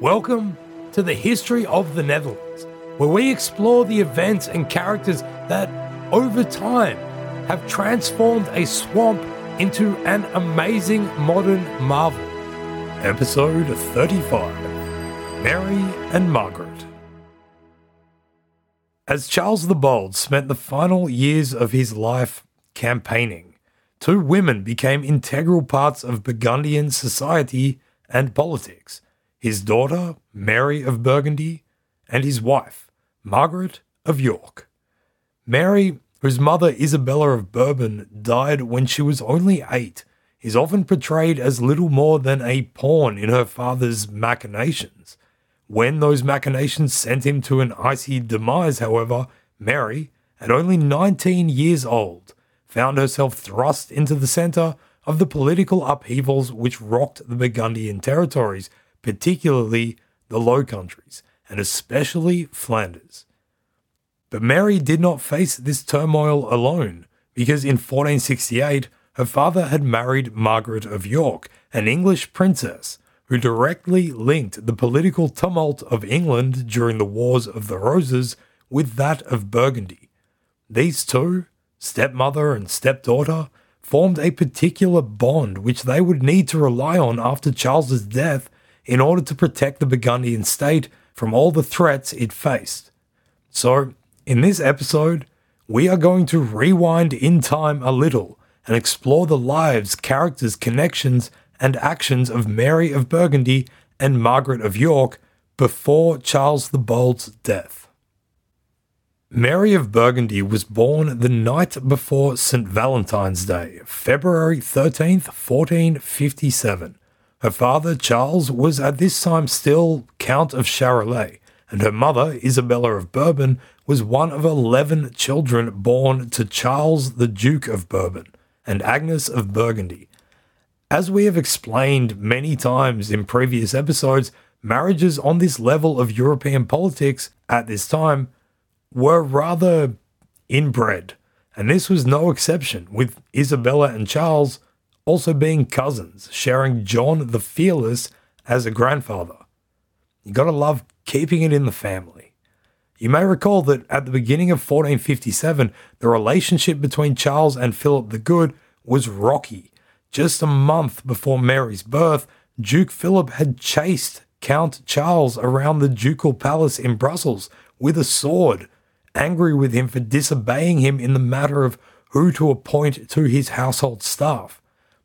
Welcome to the History of the Netherlands, where we explore the events and characters that, over time, have transformed a swamp into an amazing modern marvel. Episode 35 Mary and Margaret. As Charles the Bold spent the final years of his life campaigning, two women became integral parts of Burgundian society and politics his daughter, Mary of Burgundy, and his wife, Margaret of York. Mary, whose mother, Isabella of Bourbon, died when she was only eight, is often portrayed as little more than a pawn in her father's machinations. When those machinations sent him to an icy demise, however, Mary, at only 19 years old, found herself thrust into the centre of the political upheavals which rocked the Burgundian territories particularly the Low Countries, and especially Flanders. But Mary did not face this turmoil alone, because in 1468 her father had married Margaret of York, an English princess, who directly linked the political tumult of England during the Wars of the Roses with that of Burgundy. These two, stepmother and stepdaughter, formed a particular bond which they would need to rely on after Charles's death in order to protect the Burgundian state from all the threats it faced. So, in this episode, we are going to rewind in time a little and explore the lives, characters, connections, and actions of Mary of Burgundy and Margaret of York before Charles the Bold's death. Mary of Burgundy was born the night before St. Valentine's Day, February 13th, 1457, her father, Charles, was at this time still Count of Charolais, and her mother, Isabella of Bourbon, was one of 11 children born to Charles, the Duke of Bourbon, and Agnes of Burgundy. As we have explained many times in previous episodes, marriages on this level of European politics at this time were rather inbred, and this was no exception, with Isabella and Charles also being cousins, sharing John the Fearless as a grandfather. You gotta love keeping it in the family. You may recall that at the beginning of 1457, the relationship between Charles and Philip the Good was rocky. Just a month before Mary's birth, Duke Philip had chased Count Charles around the ducal palace in Brussels with a sword, angry with him for disobeying him in the matter of who to appoint to his household staff.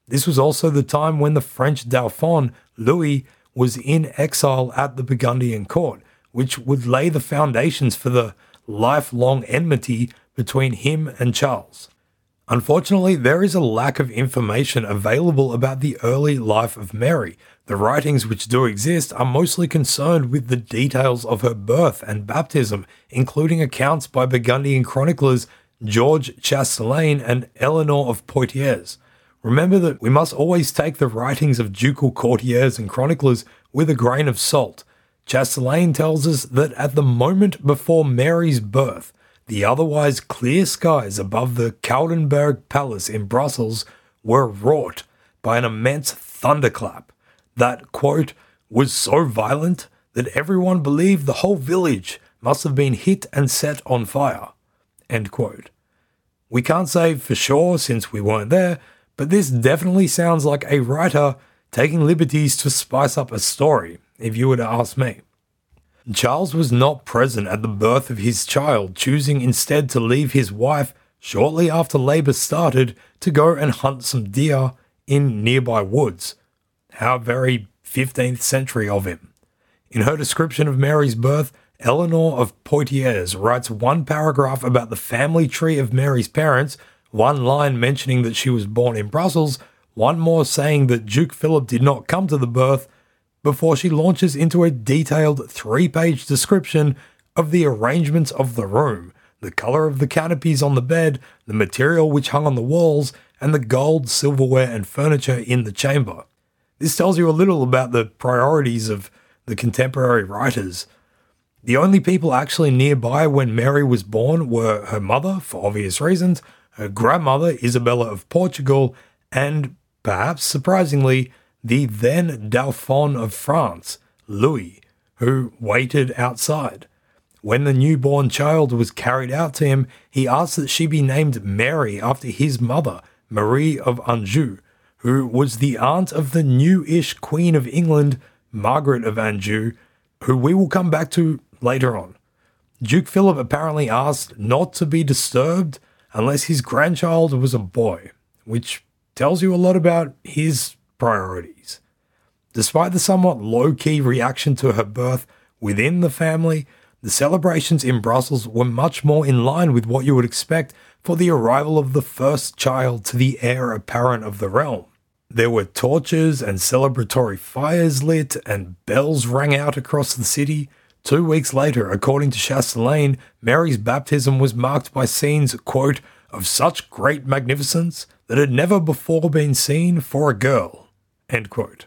This was also the time when the French Dauphin, Louis, was in exile at the Burgundian court, which would lay the foundations for the lifelong enmity between him and Charles. Unfortunately, there is a lack of information available about the early life of Mary. The writings which do exist are mostly concerned with the details of her birth and baptism, including accounts by Burgundian chroniclers George Chastelain and Eleanor of Poitiers. Remember that we must always take the writings of ducal courtiers and chroniclers with a grain of salt. Chastelain tells us that at the moment before Mary's birth, the otherwise clear skies above the Koudenberg Palace in Brussels were wrought by an immense thunderclap that, quote, was so violent that everyone believed the whole village must have been hit and set on fire, end quote. We can't say for sure since we weren't there, but this definitely sounds like a writer taking liberties to spice up a story, if you were to ask me. Charles was not present at the birth of his child, choosing instead to leave his wife shortly after labour started to go and hunt some deer in nearby woods. How very 15th century of him. In her description of Mary's birth, Eleanor of Poitiers writes one paragraph about the family tree of Mary's parents one line mentioning that she was born in Brussels, one more saying that Duke Philip did not come to the birth, before she launches into a detailed three page description of the arrangements of the room, the colour of the canopies on the bed, the material which hung on the walls, and the gold, silverware, and furniture in the chamber. This tells you a little about the priorities of the contemporary writers. The only people actually nearby when Mary was born were her mother, for obvious reasons, her grandmother, Isabella of Portugal, and, perhaps surprisingly, the then Dauphin of France, Louis, who waited outside. When the newborn child was carried out to him, he asked that she be named Mary after his mother, Marie of Anjou, who was the aunt of the new-ish Queen of England, Margaret of Anjou, who we will come back to later on. Duke Philip apparently asked not to be disturbed unless his grandchild was a boy, which tells you a lot about his priorities. Despite the somewhat low key reaction to her birth within the family, the celebrations in Brussels were much more in line with what you would expect for the arrival of the first child to the heir apparent of the realm. There were torches and celebratory fires lit, and bells rang out across the city. Two weeks later, according to Chastelain, Mary's baptism was marked by scenes, quote, of such great magnificence that had never before been seen for a girl, end quote.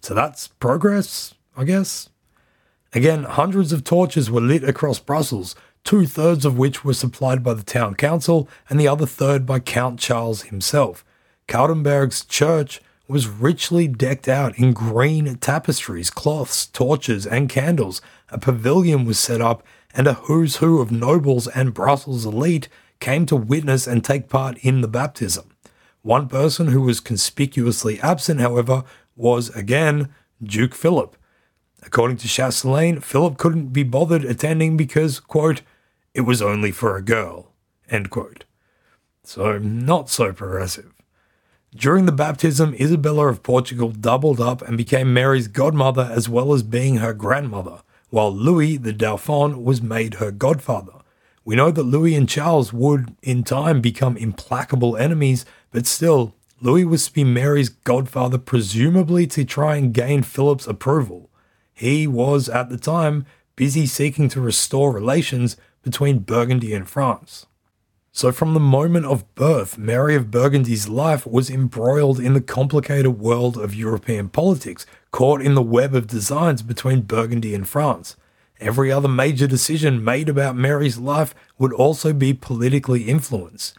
So that's progress, I guess. Again, hundreds of torches were lit across Brussels, two thirds of which were supplied by the town council and the other third by Count Charles himself. Koudenberg's church was richly decked out in green tapestries, cloths, torches, and candles. A pavilion was set up, and a who's who of nobles and Brussels elite came to witness and take part in the baptism. One person who was conspicuously absent, however, was again Duke Philip, According to Chastelain, Philip couldn't be bothered attending because, quote, it was only for a girl, end quote. So, not so progressive. During the baptism, Isabella of Portugal doubled up and became Mary's godmother as well as being her grandmother, while Louis the Dauphin was made her godfather. We know that Louis and Charles would, in time, become implacable enemies, but still, Louis was to be Mary's godfather, presumably to try and gain Philip's approval. He was, at the time, busy seeking to restore relations between Burgundy and France. So, from the moment of birth, Mary of Burgundy's life was embroiled in the complicated world of European politics, caught in the web of designs between Burgundy and France. Every other major decision made about Mary's life would also be politically influenced.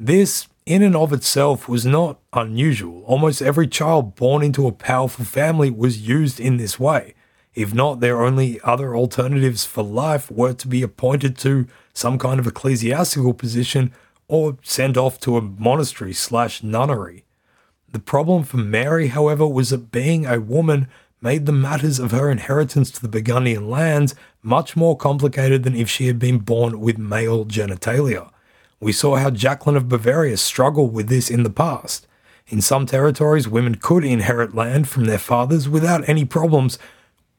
This, in and of itself, was not unusual. Almost every child born into a powerful family was used in this way. If not, their only other alternatives for life were to be appointed to some kind of ecclesiastical position or sent off to a monastery slash nunnery. The problem for Mary, however, was that being a woman made the matters of her inheritance to the Burgundian lands much more complicated than if she had been born with male genitalia. We saw how Jacqueline of Bavaria struggled with this in the past. In some territories, women could inherit land from their fathers without any problems,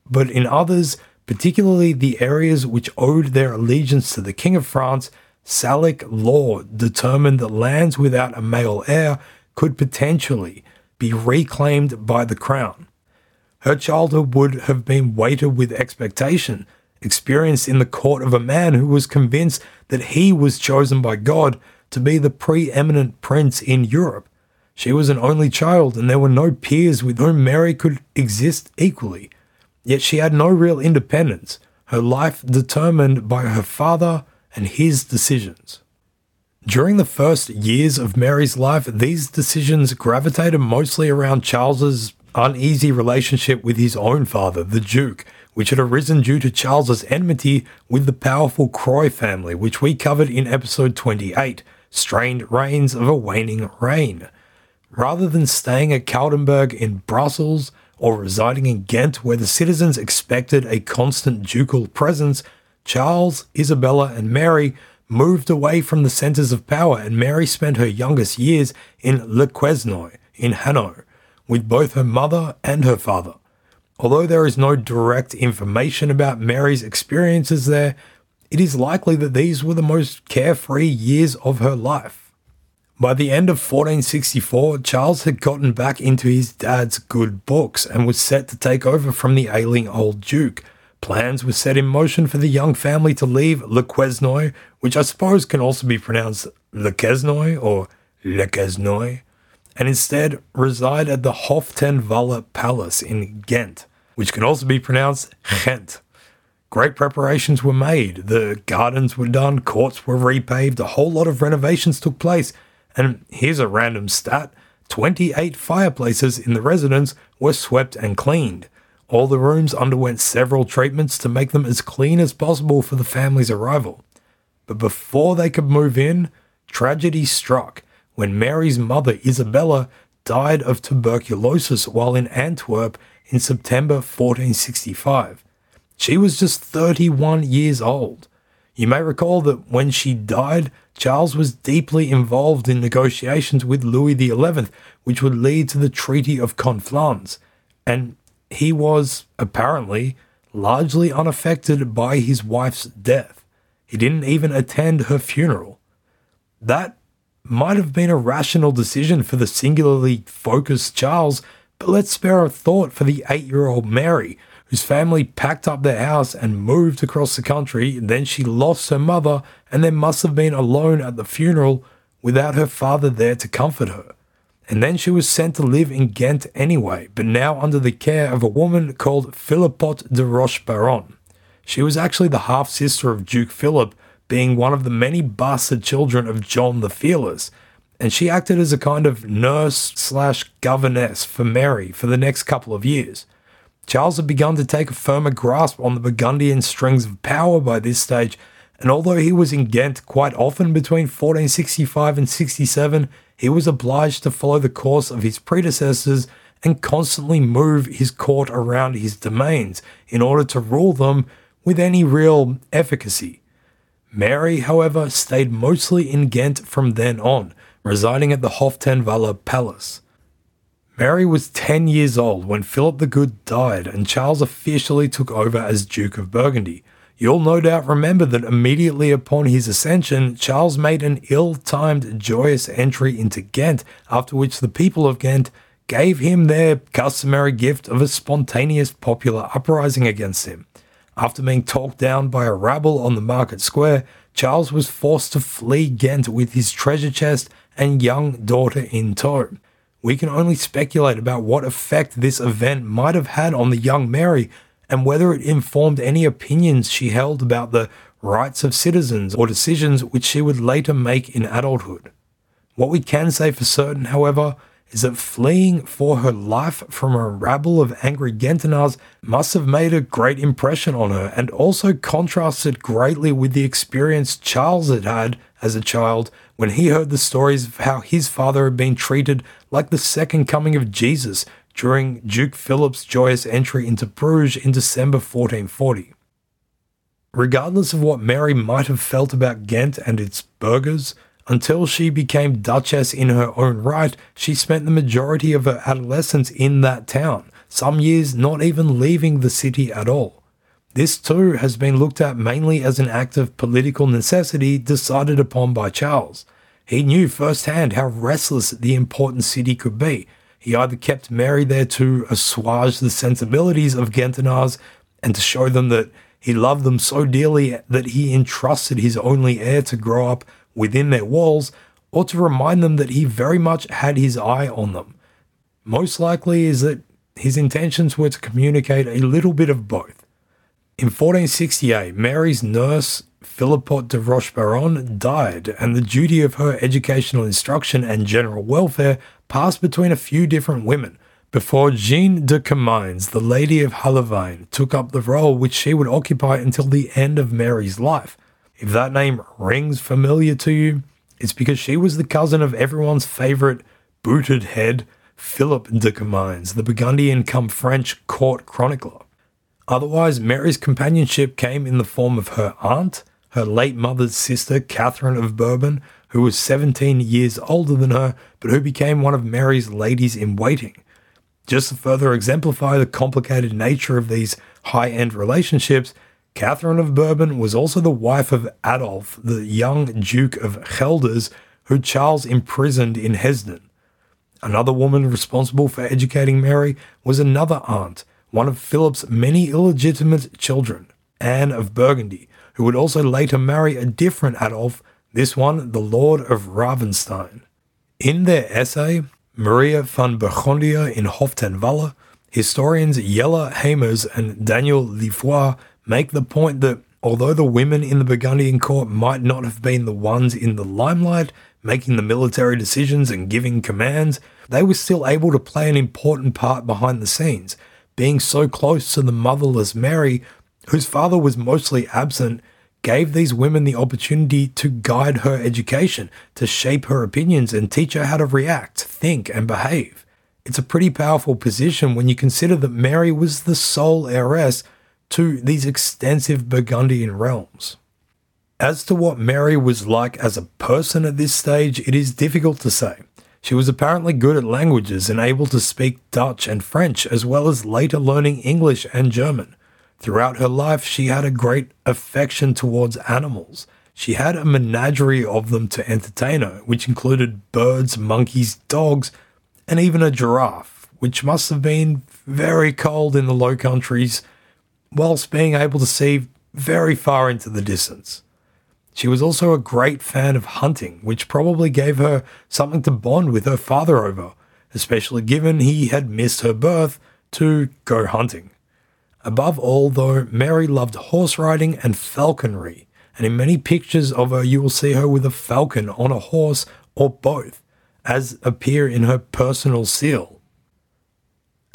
but in others, particularly the areas which owed their allegiance to the King of France, Salic law determined that lands without a male heir could potentially be reclaimed by the crown. Her childhood would have been weighted with expectation, experienced in the court of a man who was convinced that he was chosen by God to be the preeminent prince in Europe. She was an only child, and there were no peers with whom Mary could exist equally. Yet she had no real independence, her life determined by her father and his decisions. During the first years of Mary's life, these decisions gravitated mostly around Charles's uneasy relationship with his own father, the Duke, which had arisen due to Charles's enmity with the powerful Croy family, which we covered in episode 28, Strained Reins of a Waning Reign. Rather than staying at Koudenberg in Brussels, or residing in Ghent, where the citizens expected a constant ducal presence, Charles, Isabella, and Mary moved away from the centres of power, and Mary spent her youngest years in Le Quesnoy in Hainaut with both her mother and her father. Although there is no direct information about Mary's experiences there, it is likely that these were the most carefree years of her life. By the end of 1464, Charles had gotten back into his dad's good books and was set to take over from the ailing old duke. Plans were set in motion for the young family to leave Le Quesnoy, which I suppose can also be pronounced Le Quesnoy or Le Quesnoy, and instead reside at the Hof ten Walle Palace in Ghent, which can also be pronounced Ghent. Great preparations were made, the gardens were done, courts were repaved, a whole lot of renovations took place, and here's a random stat 28 fireplaces in the residence were swept and cleaned. All the rooms underwent several treatments to make them as clean as possible for the family's arrival. But before they could move in, tragedy struck when Mary's mother, Isabella, died of tuberculosis while in Antwerp in September 1465. She was just 31 years old. You may recall that when she died, Charles was deeply involved in negotiations with Louis XI, which would lead to the Treaty of Conflans, and he was, apparently, largely unaffected by his wife's death. He didn't even attend her funeral. That might have been a rational decision for the singularly focused Charles, but let's spare a thought for the eight year old Mary, whose family packed up their house and moved across the country. Then she lost her mother and then must have been alone at the funeral without her father there to comfort her. And then she was sent to live in Ghent anyway, but now under the care of a woman called Philippote de Roche-Baron. She was actually the half sister of Duke Philip, being one of the many bastard children of John the Fearless, and she acted as a kind of nurse slash governess for Mary for the next couple of years. Charles had begun to take a firmer grasp on the Burgundian strings of power by this stage, and although he was in Ghent quite often between 1465 and 67, he was obliged to follow the course of his predecessors and constantly move his court around his domains in order to rule them with any real efficacy. Mary, however, stayed mostly in Ghent from then on, residing at the Hof ten Walle Palace. Mary was 10 years old when Philip the Good died and Charles officially took over as Duke of Burgundy. You'll no doubt remember that immediately upon his ascension, Charles made an ill timed, joyous entry into Ghent, after which the people of Ghent gave him their customary gift of a spontaneous popular uprising against him. After being talked down by a rabble on the market square, Charles was forced to flee Ghent with his treasure chest and young daughter in tow. We can only speculate about what effect this event might have had on the young Mary and whether it informed any opinions she held about the rights of citizens or decisions which she would later make in adulthood. What we can say for certain, however, that fleeing for her life from a rabble of angry Ghentinars must have made a great impression on her and also contrasted greatly with the experience Charles had had as a child when he heard the stories of how his father had been treated like the second coming of Jesus during Duke Philip's joyous entry into Bruges in December 1440. Regardless of what Mary might have felt about Ghent and its burghers, until she became Duchess in her own right, she spent the majority of her adolescence in that town, some years not even leaving the city at all. This too has been looked at mainly as an act of political necessity decided upon by Charles. He knew firsthand how restless the important city could be. He either kept Mary there to assuage the sensibilities of Ghentinars and to show them that he loved them so dearly that he entrusted his only heir to grow up within their walls or to remind them that he very much had his eye on them. Most likely is that his intentions were to communicate a little bit of both. In 1468, Mary's nurse, Philippote de Roche-Baron, died, and the duty of her educational instruction and general welfare passed between a few different women, before Jeanne de Comines, the Lady of Haulavaine, took up the role which she would occupy until the end of Mary's life. If that name rings familiar to you, it's because she was the cousin of everyone's favourite booted head, Philip de Comines, the Burgundian come French court chronicler. Otherwise, Mary's companionship came in the form of her aunt, her late mother's sister, Catherine of Bourbon, who was 17 years older than her, but who became one of Mary's ladies in waiting. Just to further exemplify the complicated nature of these high end relationships, Catherine of Bourbon was also the wife of Adolf, the young Duke of Guelders, who Charles imprisoned in Hesdin. Another woman responsible for educating Mary was another aunt, one of Philip's many illegitimate children, Anne of Burgundy, who would also later marry a different Adolf, this one the Lord of Ravenstein. In their essay, Maria van Burgundia in Hof ten Walle, historians Jelle Haemers and Daniel Lefoy make the point that although the women in the Burgundian court might not have been the ones in the limelight, making the military decisions and giving commands, they were still able to play an important part behind the scenes, being so close to the motherless Mary, whose father was mostly absent, gave these women the opportunity to guide her education, to shape her opinions, and teach her how to react, think, and behave. It's a pretty powerful position when you consider that Mary was the sole heiress to these extensive Burgundian realms. As to what Mary was like as a person at this stage, it is difficult to say. She was apparently good at languages and able to speak Dutch and French, as well as later learning English and German. Throughout her life, she had a great affection towards animals. She had a menagerie of them to entertain her, which included birds, monkeys, dogs, and even a giraffe, which must have been very cold in the Low Countries, whilst being able to see very far into the distance. She was also a great fan of hunting, which probably gave her something to bond with her father over, especially given he had missed her birth to go hunting. Above all, though, Mary loved horse riding and falconry, and in many pictures of her, you will see her with a falcon on a horse or both, as appear in her personal seal.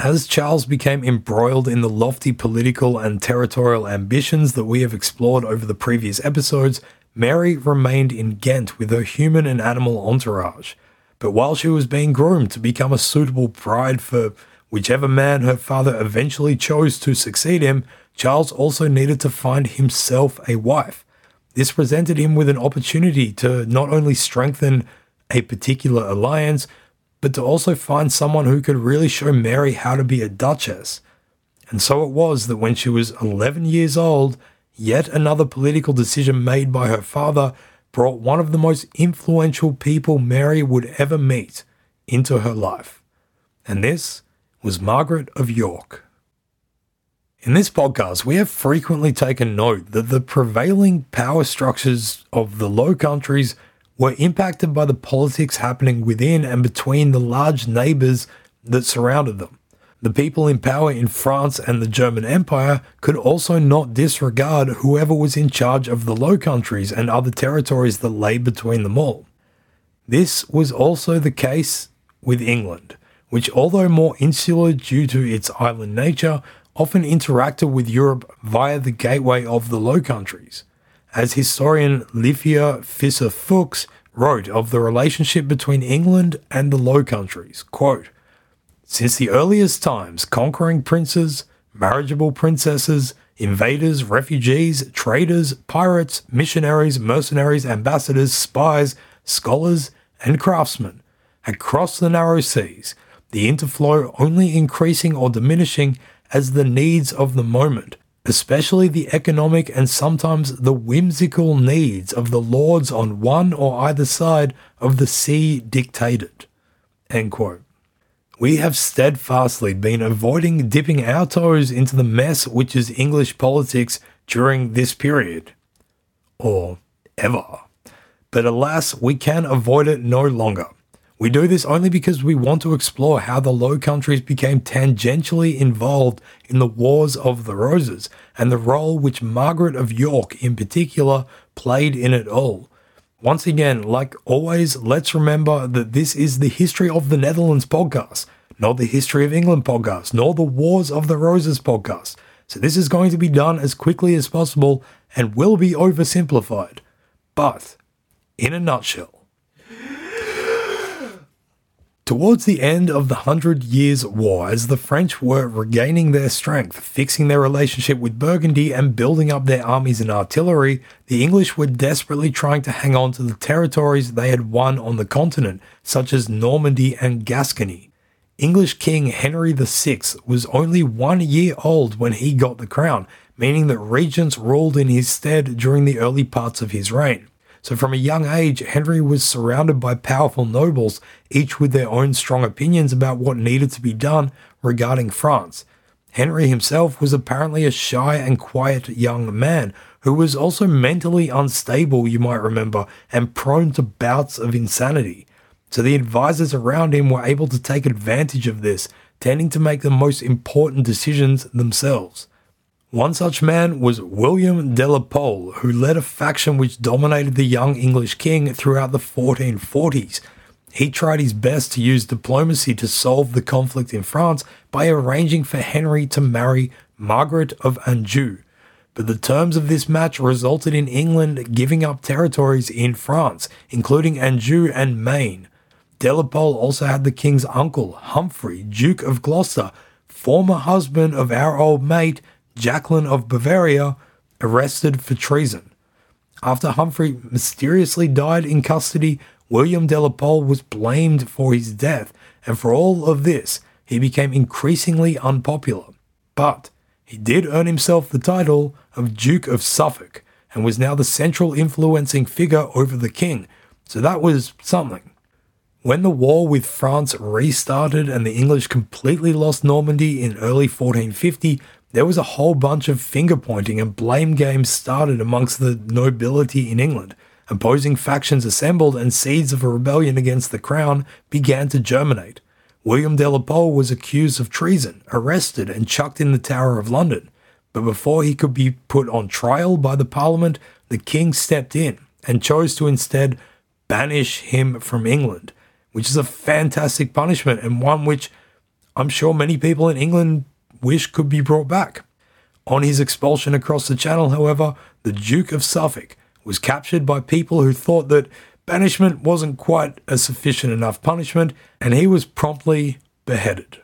As Charles became embroiled in the lofty political and territorial ambitions that we have explored over the previous episodes, Mary remained in Ghent with her human and animal entourage. But while she was being groomed to become a suitable bride for whichever man her father eventually chose to succeed him, Charles also needed to find himself a wife. This presented him with an opportunity to not only strengthen a particular alliance, but to also find someone who could really show Mary how to be a duchess. And so it was that when she was 11 years old, Yet another political decision made by her father brought one of the most influential people Mary would ever meet into her life. And this was Margaret of York. In this podcast, we have frequently taken note that the prevailing power structures of the Low Countries were impacted by the politics happening within and between the large neighbours that surrounded them. The people in power in France and the German Empire could also not disregard whoever was in charge of the Low Countries and other territories that lay between them all. This was also the case with England, which, although more insular due to its island nature, often interacted with Europe via the gateway of the Low Countries. As historian Livia Visser Fuchs wrote of the relationship between England and the Low Countries, quote, since the earliest times, conquering princes, marriageable princesses, invaders, refugees, traders, pirates, missionaries, mercenaries, ambassadors, spies, scholars, and craftsmen had crossed the narrow seas, the interflow only increasing or diminishing as the needs of the moment, especially the economic and sometimes the whimsical needs of the lords on one or either side of the sea dictated. We have steadfastly been avoiding dipping our toes into the mess which is English politics during this period. Or ever. But alas, we can avoid it no longer. We do this only because we want to explore how the Low Countries became tangentially involved in the Wars of the Roses and the role which Margaret of York in particular played in it all. Once again, like always, let's remember that this is the History of the Netherlands podcast, not the History of England podcast, nor the Wars of the Roses podcast. So this is going to be done as quickly as possible and will be oversimplified. But, in a nutshell, Towards the end of the Hundred Years' War, as the French were regaining their strength, fixing their relationship with Burgundy, and building up their armies and artillery, the English were desperately trying to hang on to the territories they had won on the continent, such as Normandy and Gascony. English King Henry VI was only one year old when he got the crown, meaning that regents ruled in his stead during the early parts of his reign. So, from a young age, Henry was surrounded by powerful nobles, each with their own strong opinions about what needed to be done regarding France. Henry himself was apparently a shy and quiet young man who was also mentally unstable, you might remember, and prone to bouts of insanity. So the advisors around him were able to take advantage of this, tending to make the most important decisions themselves. One such man was William de la Pole, who led a faction which dominated the young English king throughout the 1440s. he tried his best to use diplomacy to solve the conflict in France by arranging for Henry to marry Margaret of Anjou. But the terms of this match resulted in England giving up territories in France, including Anjou and Maine. De la Pole also had the king's uncle, Humphrey, Duke of Gloucester, former husband of our old mate, Jacqueline of Bavaria, arrested for treason. After Humphrey mysteriously died in custody, William de la Pole was blamed for his death, and for all of this, he became increasingly unpopular. But he did earn himself the title of Duke of Suffolk and was now the central influencing figure over the king, so that was something. When the war with France restarted and the English completely lost Normandy in early 1450, there was a whole bunch of finger pointing and blame games started amongst the nobility in England. Opposing factions assembled and seeds of a rebellion against the crown began to germinate. William de la Pole was accused of treason, arrested, and chucked in the Tower of London. But before he could be put on trial by the Parliament, the king stepped in and chose to instead banish him from England, which is a fantastic punishment and one which I'm sure many people in England wish could be brought back. On his expulsion across the Channel, however, the Duke of Suffolk was captured by people who thought that banishment wasn't quite a sufficient enough punishment, and he was promptly beheaded.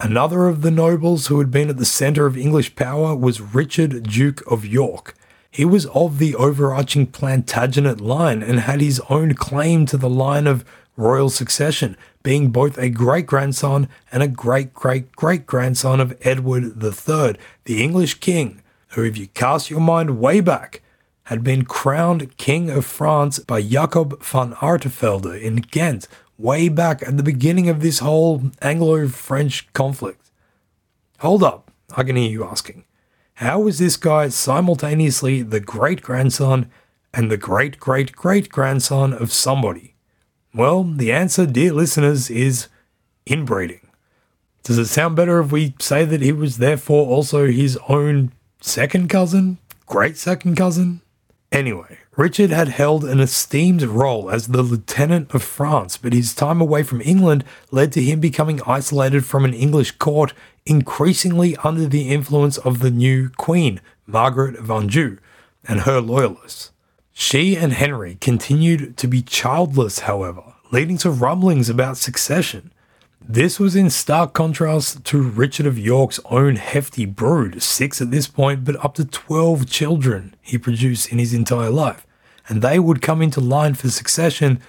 Another of the nobles who had been at the centre of English power was Richard, Duke of York. He was of the overarching Plantagenet line and had his own claim to the line of royal succession, being both a great grandson and a great great great grandson of Edward III, the English king, who, if you cast your mind way back, had been crowned King of France by Jacob van Artevelde in Ghent way back at the beginning of this whole Anglo French conflict. Hold up, I can hear you asking. How is this guy simultaneously the great grandson and the great great great grandson of somebody? Well, the answer, dear listeners, is inbreeding. Does it sound better if we say that he was therefore also his own second cousin? Great second cousin? Anyway, Richard had held an esteemed role as the Lieutenant of France, but his time away from England led to him becoming isolated from an English court, increasingly under the influence of the new Queen, Margaret of Anjou, and her loyalists. She and Henry continued to be childless, however, leading to rumblings about succession. This was in stark contrast to Richard of York's own hefty brood, six at this point, but up to 12 children he produced in his entire life, and they would come into line for succession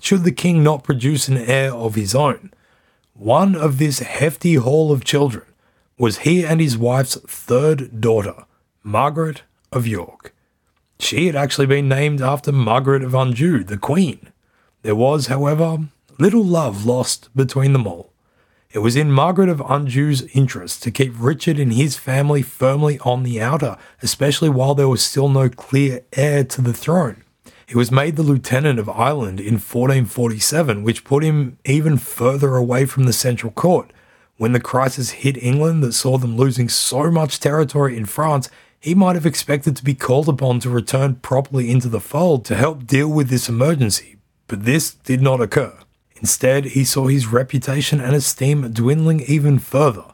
should the king not produce an heir of his own. One of this hefty haul of children was he and his wife's third daughter, Margaret of York. She had actually been named after Margaret of Anjou, the Queen. There was, however, little love lost between them all. It was in Margaret of Anjou's interest to keep Richard and his family firmly on the outer, especially while there was still no clear heir to the throne. He was made the Lieutenant of Ireland in 1447, which put him even further away from the central court. When the crisis hit England that saw them losing so much territory in France, he might have expected to be called upon to return properly into the fold to help deal with this emergency, but this did not occur. Instead, he saw his reputation and esteem dwindling even further.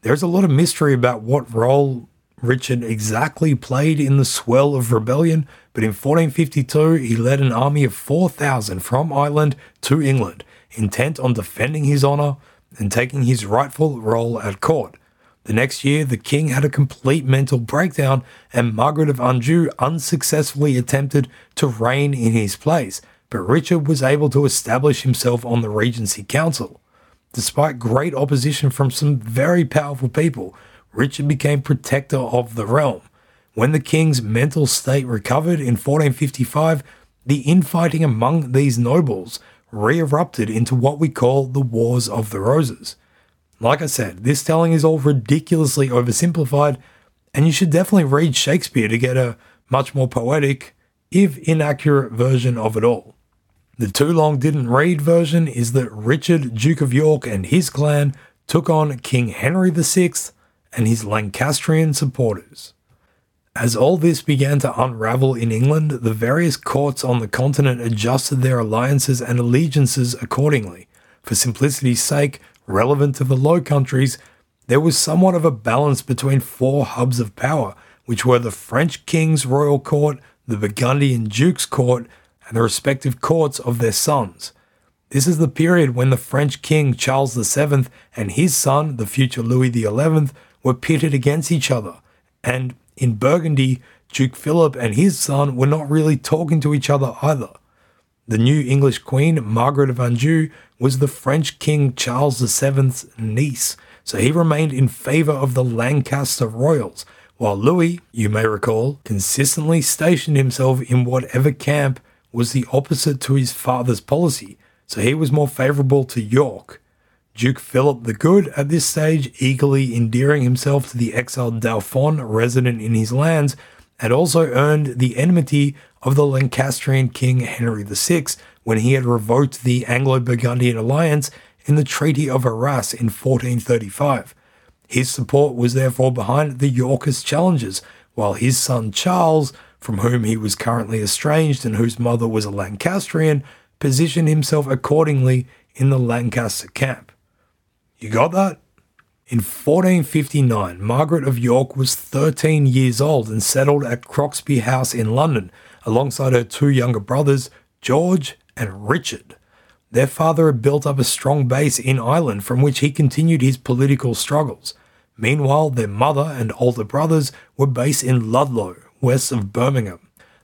There's a lot of mystery about what role Richard exactly played in the swell of rebellion, but in 1452 he led an army of 4,000 from Ireland to England, intent on defending his honour and taking his rightful role at court. The next year, the king had a complete mental breakdown, and Margaret of Anjou unsuccessfully attempted to reign in his place, but Richard was able to establish himself on the Regency Council. Despite great opposition from some very powerful people, Richard became protector of the realm. When the king's mental state recovered in 1455, the infighting among these nobles re erupted into what we call the Wars of the Roses. Like I said, this telling is all ridiculously oversimplified, and you should definitely read Shakespeare to get a much more poetic, if inaccurate, version of it all. The too long didn't read version is that Richard, Duke of York, and his clan took on King Henry VI and his Lancastrian supporters. As all this began to unravel in England, the various courts on the continent adjusted their alliances and allegiances accordingly. For simplicity's sake, relevant to the Low Countries, there was somewhat of a balance between four hubs of power, which were the French King's royal court, the Burgundian Duke's court, and the respective courts of their sons. This is the period when the French King Charles VII and his son, the future Louis XI, were pitted against each other, and in Burgundy, Duke Philip and his son were not really talking to each other either. The new English Queen, Margaret of Anjou, was the French King Charles VII's niece, so he remained in favour of the Lancaster royals, while Louis, you may recall, consistently stationed himself in whatever camp was the opposite to his father's policy, so he was more favourable to York. Duke Philip the Good at this stage, eagerly endearing himself to the exiled Dauphin resident in his lands, had also earned the enmity of the Lancastrian King Henry VI when he had revoked the Anglo Burgundian alliance in the Treaty of Arras in 1435. His support was therefore behind the Yorkist challenges, while his son Charles, from whom he was currently estranged and whose mother was a Lancastrian, positioned himself accordingly in the Lancaster camp. You got that? In 1459, Margaret of York was 13 years old and settled at Croxby House in London alongside her two younger brothers, George and Richard. Their father had built up a strong base in Ireland from which he continued his political struggles. Meanwhile, their mother and older brothers were based in Ludlow, west of Birmingham.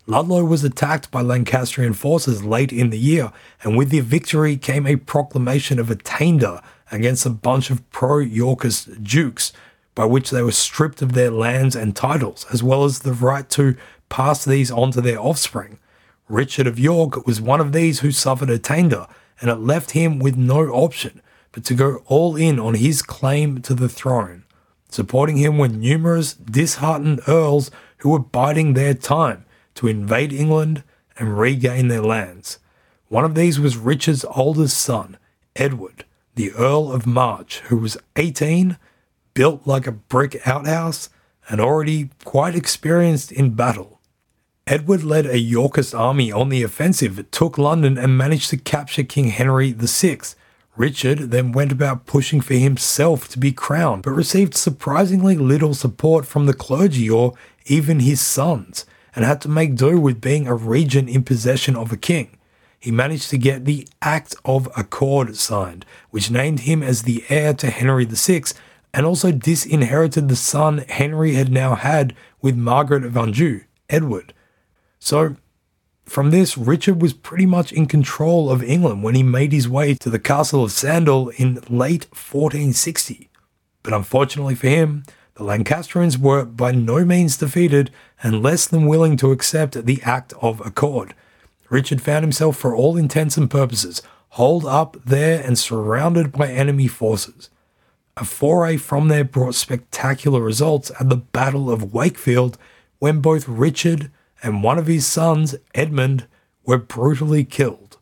Ludlow was attacked by Lancastrian forces late in the year, and with the victory came a proclamation of attainder against a bunch of pro Yorkist dukes, by which they were stripped of their lands and titles, as well as the right to pass these on to their offspring. Richard of York was one of these who suffered attainder, and it left him with no option but to go all in on his claim to the throne. Supporting him were numerous disheartened earls who were biding their time to invade England and regain their lands. One of these was Richard's oldest son, Edward, the Earl of March, who was 18, built like a brick outhouse, and already quite experienced in battle. Edward led a Yorkist army on the offensive, took London, and managed to capture King Henry VI. Richard then went about pushing for himself to be crowned, but received surprisingly little support from the clergy or even his sons, and had to make do with being a regent in possession of a king he managed to get the Act of Accord signed, which named him as the heir to Henry VI and also disinherited the son Henry had now had with Margaret of Anjou, Edward. So, from this, Richard was pretty much in control of England when he made his way to the castle of Sandal in late 1460. But unfortunately for him, the Lancastrians were by no means defeated and less than willing to accept the Act of Accord. Richard found himself, for all intents and purposes, holed up there and surrounded by enemy forces. A foray from there brought spectacular results at the Battle of Wakefield, when both Richard and one of his sons, Edmund, were brutally killed.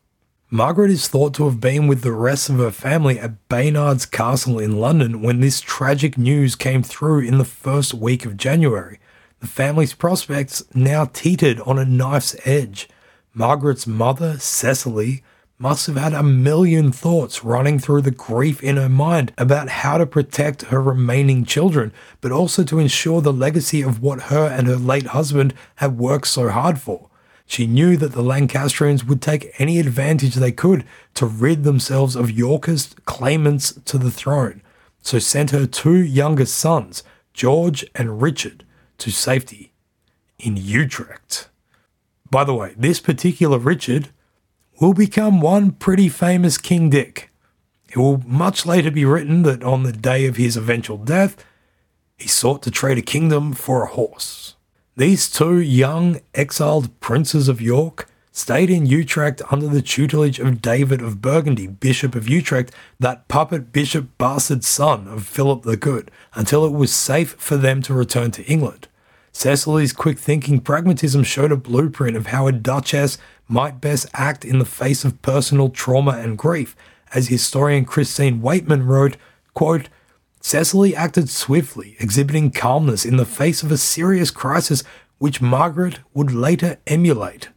Margaret is thought to have been with the rest of her family at Baynard's Castle in London when this tragic news came through in the first week of January. The family's prospects now teetered on a knife's edge. Margaret's mother, Cecily, must have had a million thoughts running through the grief in her mind about how to protect her remaining children, but also to ensure the legacy of what her and her late husband had worked so hard for. She knew that the Lancastrians would take any advantage they could to rid themselves of Yorkist claimants to the throne, so sent her two youngest sons, George and Richard, to safety in Utrecht. By the way, this particular Richard will become one pretty famous King Dick. It will much later be written that on the day of his eventual death, he sought to trade a kingdom for a horse. These two young exiled princes of York stayed in Utrecht under the tutelage of David of Burgundy, Bishop of Utrecht, that puppet bishop bastard son of Philip the Good, until it was safe for them to return to England. Cecily's quick thinking pragmatism showed a blueprint of how a duchess might best act in the face of personal trauma and grief. As historian Christine Weightman wrote, quote, Cecily acted swiftly, exhibiting calmness in the face of a serious crisis which Margaret would later emulate.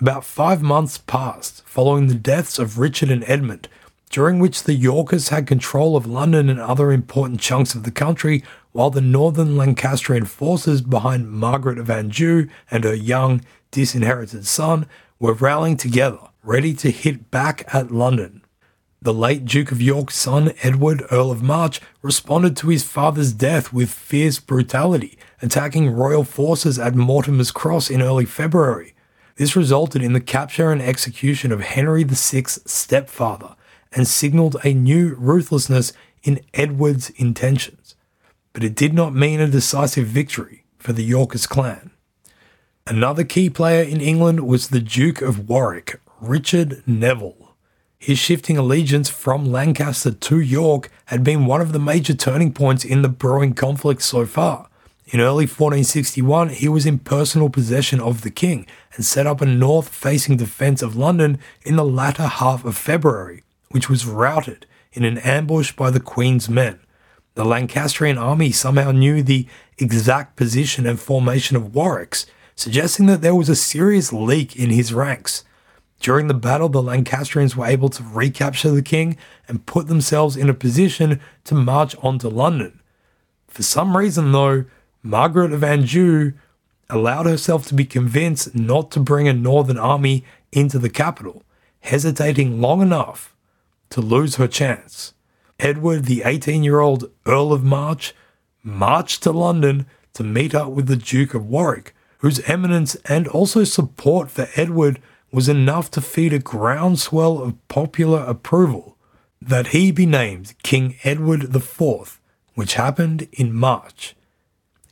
About five months passed following the deaths of Richard and Edmund, during which the Yorkists had control of London and other important chunks of the country, while the northern Lancastrian forces behind Margaret of Anjou and her young, disinherited son were rallying together, ready to hit back at London. The late Duke of York's son, Edward, Earl of March, responded to his father's death with fierce brutality, attacking royal forces at Mortimer's Cross in early February. This resulted in the capture and execution of Henry VI's stepfather and signalled a new ruthlessness in Edward's intentions. But it did not mean a decisive victory for the Yorkist clan. Another key player in England was the Duke of Warwick, Richard Neville. His shifting allegiance from Lancaster to York had been one of the major turning points in the brewing conflict so far. In early 1461, he was in personal possession of the king and set up a north facing defence of London in the latter half of February, which was routed in an ambush by the Queen's men. The Lancastrian army somehow knew the exact position and formation of Warwick's, suggesting that there was a serious leak in his ranks. During the battle, the Lancastrians were able to recapture the king and put themselves in a position to march on to London. For some reason, though, Margaret of Anjou allowed herself to be convinced not to bring a northern army into the capital, hesitating long enough to lose her chance. Edward, the 18 year old Earl of March, marched to London to meet up with the Duke of Warwick, whose eminence and also support for Edward was enough to feed a groundswell of popular approval that he be named King Edward IV, which happened in March.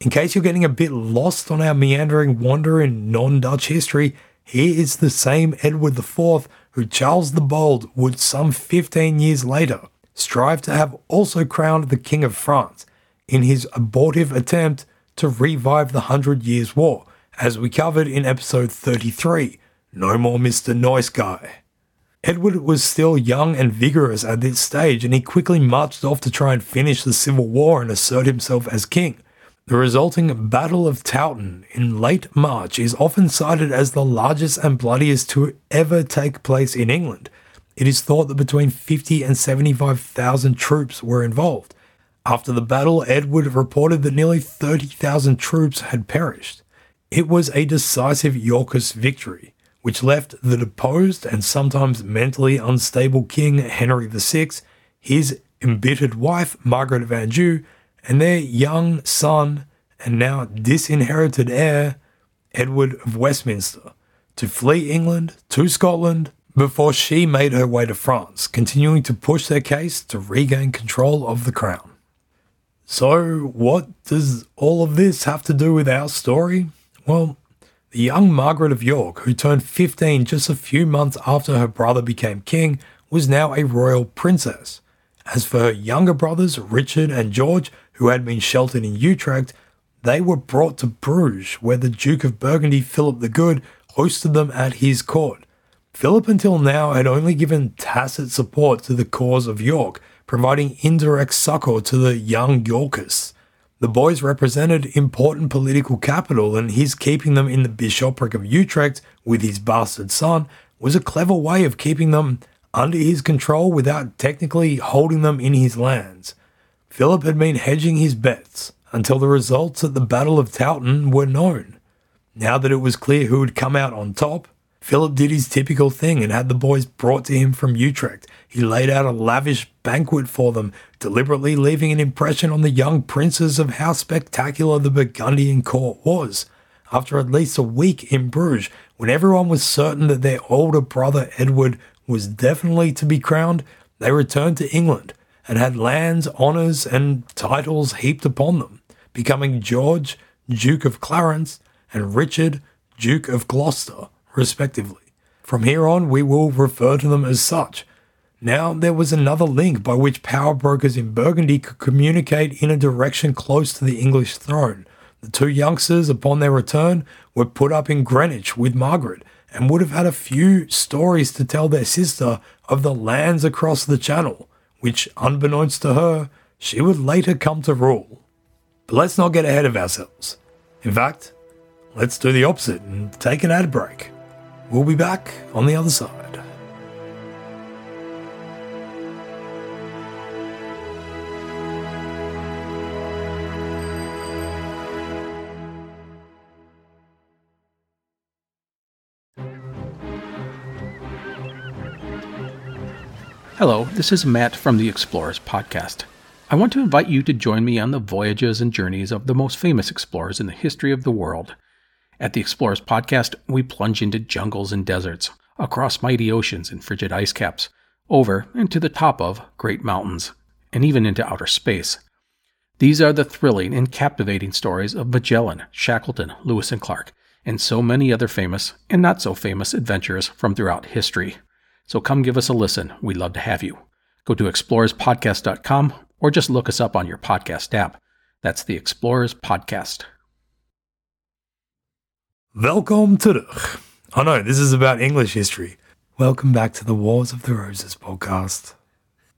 In case you're getting a bit lost on our meandering wander in non Dutch history, here is the same Edward IV who Charles the Bold would some 15 years later strive to have also crowned the King of France in his abortive attempt to revive the Hundred Years' War, as we covered in episode 33 No More Mr. Nice Guy. Edward was still young and vigorous at this stage, and he quickly marched off to try and finish the Civil War and assert himself as king. The resulting Battle of Towton in late March is often cited as the largest and bloodiest to ever take place in England. It is thought that between 50 and 75,000 troops were involved. After the battle, Edward reported that nearly 30,000 troops had perished. It was a decisive Yorkist victory, which left the deposed and sometimes mentally unstable King Henry VI, his embittered wife Margaret of Anjou, and their young son and now disinherited heir, Edward of Westminster, to flee England to Scotland before she made her way to France, continuing to push their case to regain control of the crown. So, what does all of this have to do with our story? Well, the young Margaret of York, who turned 15 just a few months after her brother became king, was now a royal princess. As for her younger brothers, Richard and George, who had been sheltered in Utrecht, they were brought to Bruges, where the Duke of Burgundy, Philip the Good, hosted them at his court. Philip until now had only given tacit support to the cause of York, providing indirect succor to the young Yorkists. The boys represented important political capital, and his keeping them in the bishopric of Utrecht with his bastard son was a clever way of keeping them under his control without technically holding them in his lands. Philip had been hedging his bets until the results at the Battle of Towton were known. Now that it was clear who had come out on top, Philip did his typical thing and had the boys brought to him from Utrecht. He laid out a lavish banquet for them, deliberately leaving an impression on the young princes of how spectacular the Burgundian court was. After at least a week in Bruges, when everyone was certain that their older brother Edward was definitely to be crowned, they returned to England and had lands, honours, and titles heaped upon them, becoming George, Duke of Clarence, and Richard, Duke of Gloucester, respectively. From here on, we will refer to them as such. Now, there was another link by which power brokers in Burgundy could communicate in a direction close to the English throne. The two youngsters, upon their return, were put up in Greenwich with Margaret and would have had a few stories to tell their sister of the lands across the channel which, unbeknownst to her, she would later come to rule. But let's not get ahead of ourselves. In fact, let's do the opposite and take an ad break. We'll be back on the other side. Hello, this is Matt from the Explorers Podcast. I want to invite you to join me on the voyages and journeys of the most famous explorers in the history of the world. At the Explorers Podcast, we plunge into jungles and deserts, across mighty oceans and frigid ice caps, over and to the top of great mountains, and even into outer space. These are the thrilling and captivating stories of Magellan, Shackleton, Lewis and Clark, and so many other famous and not so famous adventurers from throughout history. So come give us a listen. We'd love to have you. Go to explorerspodcast.com or just look us up on your podcast app. That's the Explorers Podcast. Welcome to the. I know this is about English history. Welcome back to the Wars of the Roses podcast.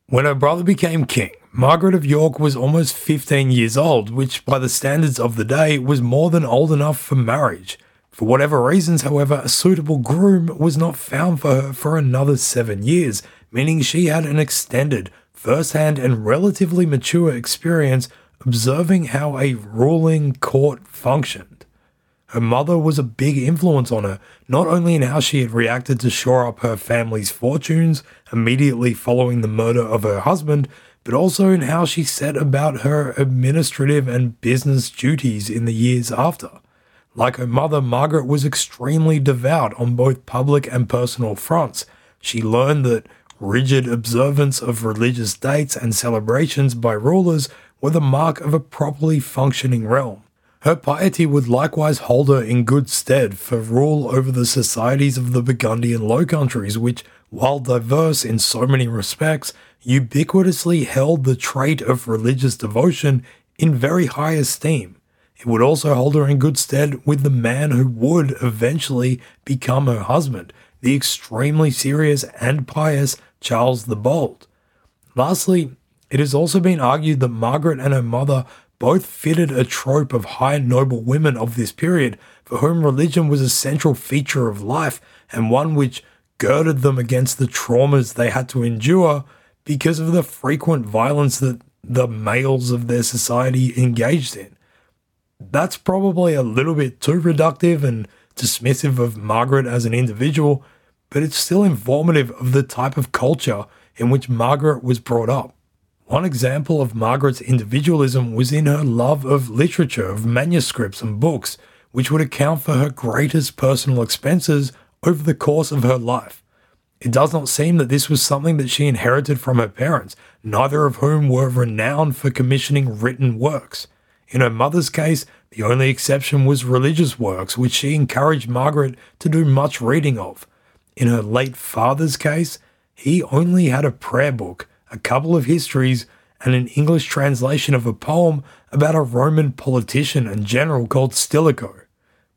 When her brother became king, Margaret of York was almost 15 years old, which by the standards of the day was more than old enough for marriage. For whatever reasons, however, a suitable groom was not found for her for another seven years, meaning she had an extended, first hand, and relatively mature experience observing how a ruling court functioned. Her mother was a big influence on her, not only in how she had reacted to shore up her family's fortunes immediately following the murder of her husband, but also in how she set about her administrative and business duties in the years after. Like her mother, Margaret was extremely devout on both public and personal fronts. She learned that rigid observance of religious dates and celebrations by rulers were the mark of a properly functioning realm. Her piety would likewise hold her in good stead for rule over the societies of the Burgundian Low Countries, which, while diverse in so many respects, ubiquitously held the trait of religious devotion in very high esteem. It would also hold her in good stead with the man who would eventually become her husband, the extremely serious and pious Charles the Bold. Lastly, it has also been argued that Margaret and her mother both fitted a trope of high noble women of this period, for whom religion was a central feature of life and one which girded them against the traumas they had to endure because of the frequent violence that the males of their society engaged in that's probably a little bit too reductive and dismissive of Margaret as an individual, but it's still informative of the type of culture in which Margaret was brought up. One example of Margaret's individualism was in her love of literature, of manuscripts and books, which would account for her greatest personal expenses over the course of her life. It does not seem that this was something that she inherited from her parents, neither of whom were renowned for commissioning written works. In her mother's case, the only exception was religious works, which she encouraged Margaret to do much reading of. In her late father's case, he only had a prayer book, a couple of histories, and an English translation of a poem about a Roman politician and general called Stilicho.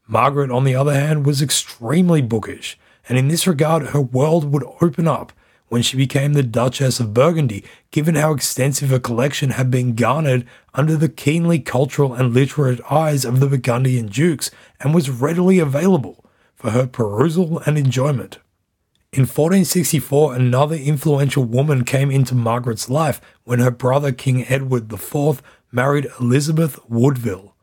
Margaret, on the other hand, was extremely bookish, and in this regard, her world would open up when she became the Duchess of Burgundy, given how extensive a collection had been garnered under the keenly cultural and literate eyes of the Burgundian dukes and was readily available for her perusal and enjoyment. In 1464, another influential woman came into Margaret's life when her brother King Edward IV married Elizabeth Woodville.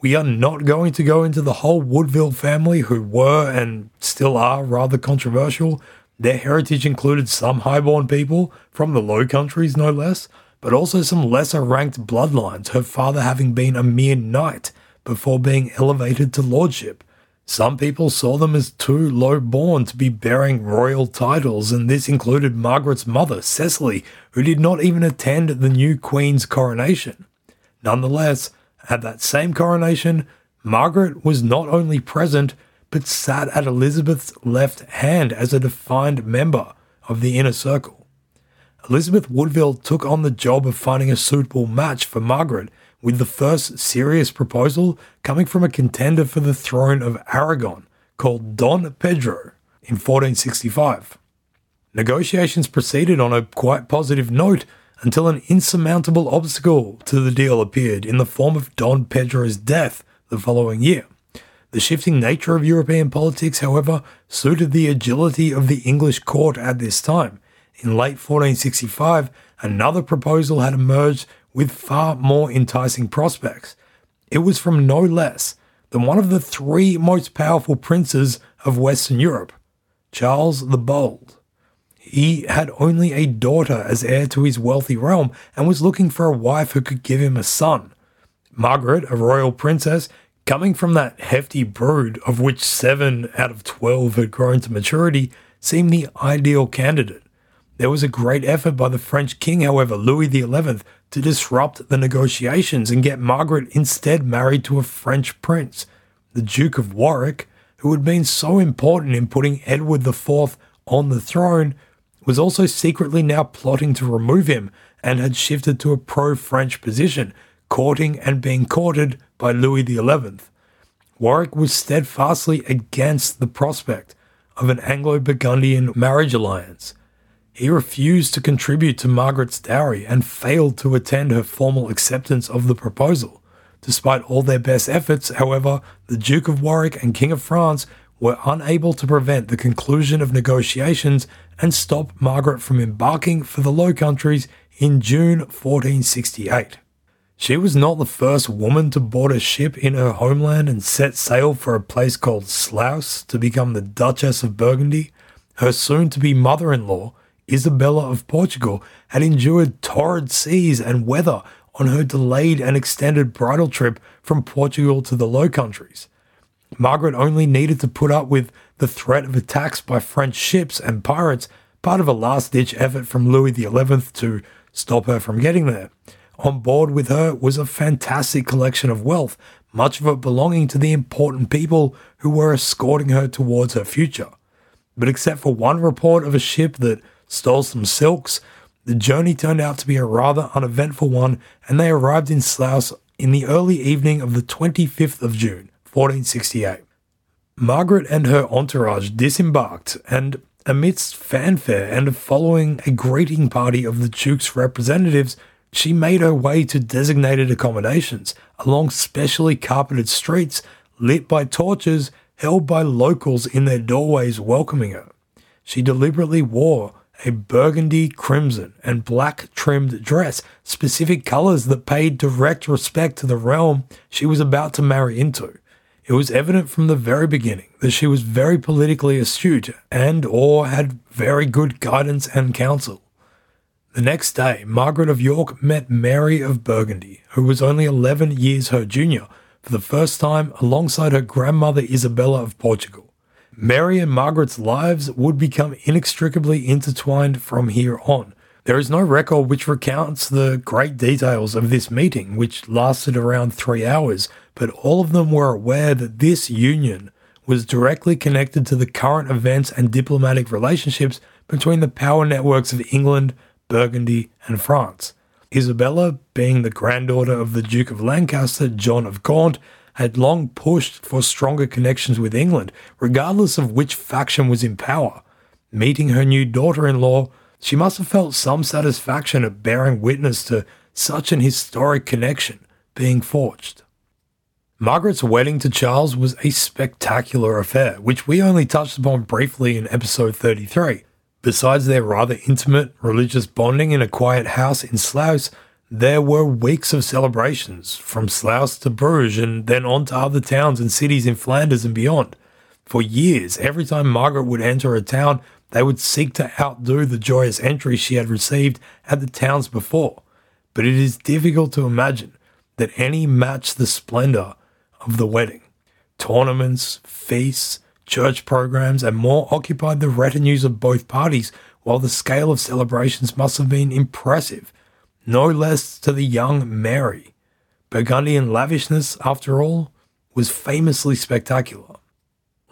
We are not going to go into the whole Woodville family, who were and still are rather controversial, their heritage included some highborn people, from the Low Countries no less, but also some lesser ranked bloodlines, her father having been a mere knight before being elevated to lordship. Some people saw them as too low born to be bearing royal titles, and this included Margaret's mother, Cecily, who did not even attend the new Queen's coronation. Nonetheless, at that same coronation, Margaret was not only present, but sat at Elizabeth's left hand as a defined member of the inner circle. Elizabeth Woodville took on the job of finding a suitable match for Margaret, with the first serious proposal coming from a contender for the throne of Aragon called Don Pedro in 1465. Negotiations proceeded on a quite positive note until an insurmountable obstacle to the deal appeared in the form of Don Pedro's death the following year. The shifting nature of European politics, however, suited the agility of the English court at this time. In late 1465, another proposal had emerged with far more enticing prospects. It was from no less than one of the three most powerful princes of Western Europe, Charles the Bold. He had only a daughter as heir to his wealthy realm and was looking for a wife who could give him a son. Margaret, a royal princess, coming from that hefty brood of which seven out of twelve had grown to maturity, seemed the ideal candidate. There was a great effort by the French king, however, Louis XI, to disrupt the negotiations and get Margaret instead married to a French prince, the Duke of Warwick, who had been so important in putting Edward IV on the throne, was also secretly now plotting to remove him and had shifted to a pro French position, courting and being courted by Louis XI. Warwick was steadfastly against the prospect of an Anglo Burgundian marriage alliance he refused to contribute to Margaret's dowry and failed to attend her formal acceptance of the proposal. Despite all their best efforts, however, the Duke of Warwick and King of France were unable to prevent the conclusion of negotiations and stop Margaret from embarking for the Low Countries in June 1468. She was not the first woman to board a ship in her homeland and set sail for a place called Sluis to become the Duchess of Burgundy. Her soon to be mother in law Isabella of Portugal had endured torrid seas and weather on her delayed and extended bridal trip from Portugal to the Low Countries. Margaret only needed to put up with the threat of attacks by French ships and pirates, part of a last ditch effort from Louis XI to stop her from getting there. On board with her was a fantastic collection of wealth, much of it belonging to the important people who were escorting her towards her future. But except for one report of a ship that stole some silks. The journey turned out to be a rather uneventful one, and they arrived in Sluis in the early evening of the 25th of June, 1468. Margaret and her entourage disembarked, and amidst fanfare and following a greeting party of the Duke's representatives, she made her way to designated accommodations along specially carpeted streets lit by torches held by locals in their doorways welcoming her. She deliberately wore a burgundy, crimson, and black trimmed dress, specific colors that paid direct respect to the realm she was about to marry into. It was evident from the very beginning that she was very politically astute and or had very good guidance and counsel. The next day, Margaret of York met Mary of Burgundy, who was only 11 years her junior, for the first time alongside her grandmother Isabella of Portugal. Mary and Margaret's lives would become inextricably intertwined from here on. There is no record which recounts the great details of this meeting, which lasted around three hours, but all of them were aware that this union was directly connected to the current events and diplomatic relationships between the power networks of England, Burgundy, and France. Isabella, being the granddaughter of the Duke of Lancaster, John of Gaunt, had long pushed for stronger connections with England, regardless of which faction was in power. Meeting her new daughter in law, she must have felt some satisfaction at bearing witness to such an historic connection being forged. Margaret's wedding to Charles was a spectacular affair, which we only touched upon briefly in episode 33. Besides their rather intimate religious bonding in a quiet house in Sluis, there were weeks of celebrations from Sluis to Bruges and then on to other towns and cities in Flanders and beyond. For years, every time Margaret would enter a town, they would seek to outdo the joyous entry she had received at the towns before. But it is difficult to imagine that any matched the splendor of the wedding. Tournaments, feasts, church programs, and more occupied the retinues of both parties, while the scale of celebrations must have been impressive no less to the young Mary. Burgundian lavishness, after all, was famously spectacular.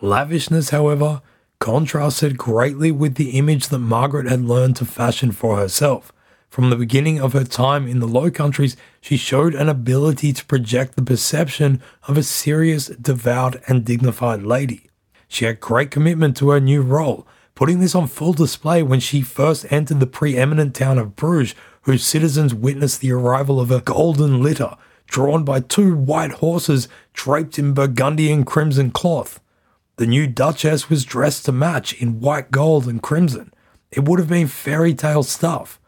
Lavishness, however, contrasted greatly with the image that Margaret had learned to fashion for herself. From the beginning of her time in the Low Countries, she showed an ability to project the perception of a serious, devout, and dignified lady. She had great commitment to her new role, putting this on full display when she first entered the preeminent town of Bruges, whose citizens witnessed the arrival of a golden litter drawn by two white horses draped in Burgundian crimson cloth. The new Duchess was dressed to match in white gold and crimson. It would have been fairy tale stuff,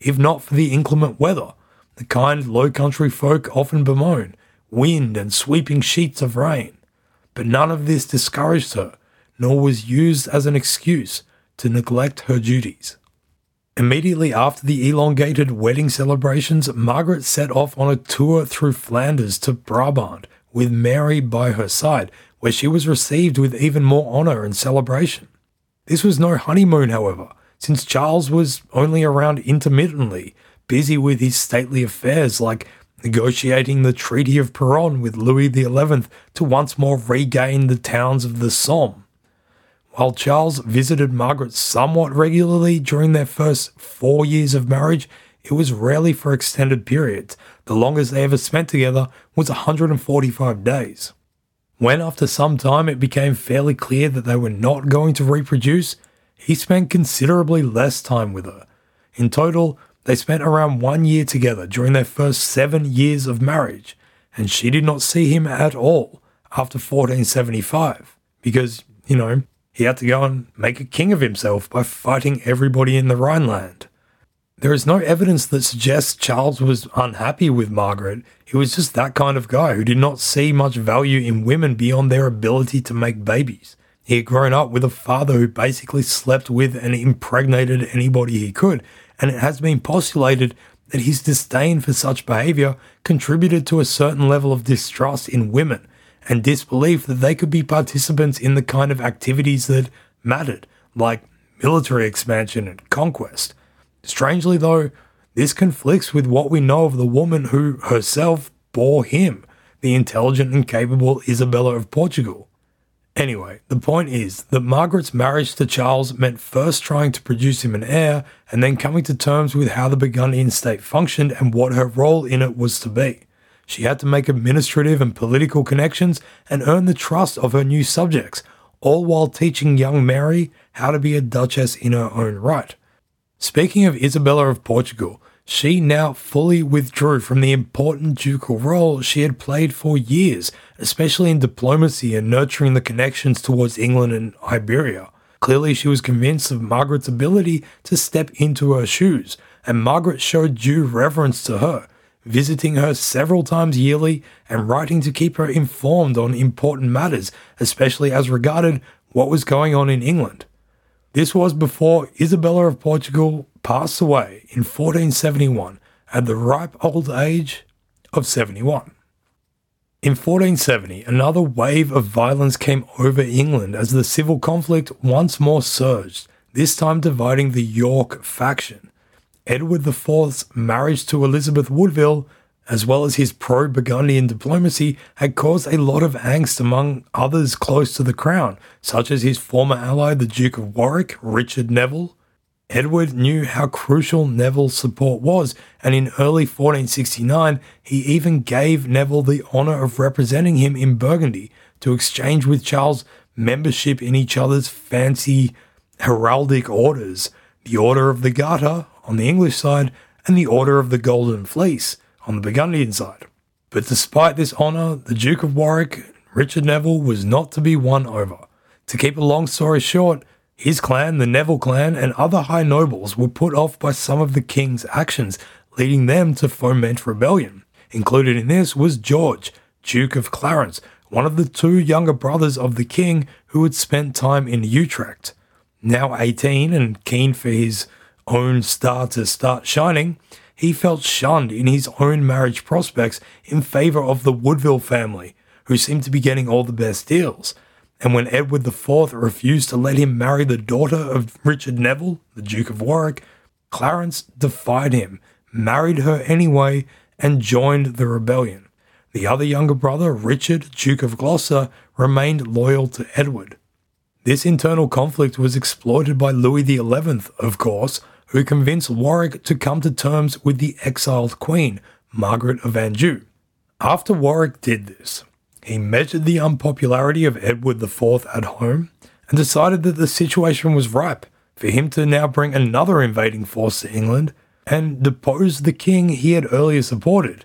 if not for the inclement weather, the kind low country folk often bemoan wind and sweeping sheets of rain. But none of this discouraged her, nor was used as an excuse to neglect her duties. Immediately after the elongated wedding celebrations, Margaret set off on a tour through Flanders to Brabant with Mary by her side, where she was received with even more honour and celebration. This was no honeymoon, however, since Charles was only around intermittently, busy with his stately affairs like negotiating the Treaty of Peronne with Louis XI to once more regain the towns of the Somme. While Charles visited Margaret somewhat regularly during their first four years of marriage, it was rarely for extended periods. The longest they ever spent together was 145 days. When, after some time, it became fairly clear that they were not going to reproduce, he spent considerably less time with her. In total, they spent around one year together during their first seven years of marriage, and she did not see him at all after 1475 because, you know, he had to go and make a king of himself by fighting everybody in the Rhineland. There is no evidence that suggests Charles was unhappy with Margaret. He was just that kind of guy who did not see much value in women beyond their ability to make babies. He had grown up with a father who basically slept with and impregnated anybody he could, and it has been postulated that his disdain for such behavior contributed to a certain level of distrust in women and disbelief that they could be participants in the kind of activities that mattered, like military expansion and conquest. Strangely, though, this conflicts with what we know of the woman who herself bore him, the intelligent and capable Isabella of Portugal. Anyway, the point is that Margaret's marriage to Charles meant first trying to produce him an heir and then coming to terms with how the Burgundian state functioned and what her role in it was to be. She had to make administrative and political connections and earn the trust of her new subjects, all while teaching young Mary how to be a duchess in her own right. Speaking of Isabella of Portugal, she now fully withdrew from the important ducal role she had played for years, especially in diplomacy and nurturing the connections towards England and Iberia. Clearly, she was convinced of Margaret's ability to step into her shoes, and Margaret showed due reverence to her, visiting her several times yearly and writing to keep her informed on important matters, especially as regarded what was going on in England. This was before Isabella of Portugal passed away in 1471 at the ripe old age of 71. In 1470, another wave of violence came over England as the civil conflict once more surged, this time dividing the York faction. Edward IV's marriage to Elizabeth Woodville, as well as his pro Burgundian diplomacy, had caused a lot of angst among others close to the crown, such as his former ally, the Duke of Warwick, Richard Neville. Edward knew how crucial Neville's support was, and in early 1469, he even gave Neville the honour of representing him in Burgundy to exchange with Charles membership in each other's fancy heraldic orders the Order of the Garter on the English side and the Order of the Golden Fleece on the Burgundian side. But despite this honour, the Duke of Warwick, Richard Neville, was not to be won over. To keep a long story short, his clan, the Neville clan, and other high nobles were put off by some of the king's actions, leading them to foment rebellion. Included in this was George, Duke of Clarence, one of the two younger brothers of the king who had spent time in Utrecht. Now 18 and keen for his own star to start shining, he felt shunned in his own marriage prospects in favour of the Woodville family, who seemed to be getting all the best deals. And when Edward IV refused to let him marry the daughter of Richard Neville, the Duke of Warwick, Clarence defied him, married her anyway, and joined the rebellion. The other younger brother, Richard, Duke of Gloucester, remained loyal to Edward. This internal conflict was exploited by Louis XI, of course, who convinced Warwick to come to terms with the exiled queen, Margaret of Anjou. After Warwick did this, he measured the unpopularity of Edward IV at home and decided that the situation was ripe for him to now bring another invading force to England and depose the king he had earlier supported.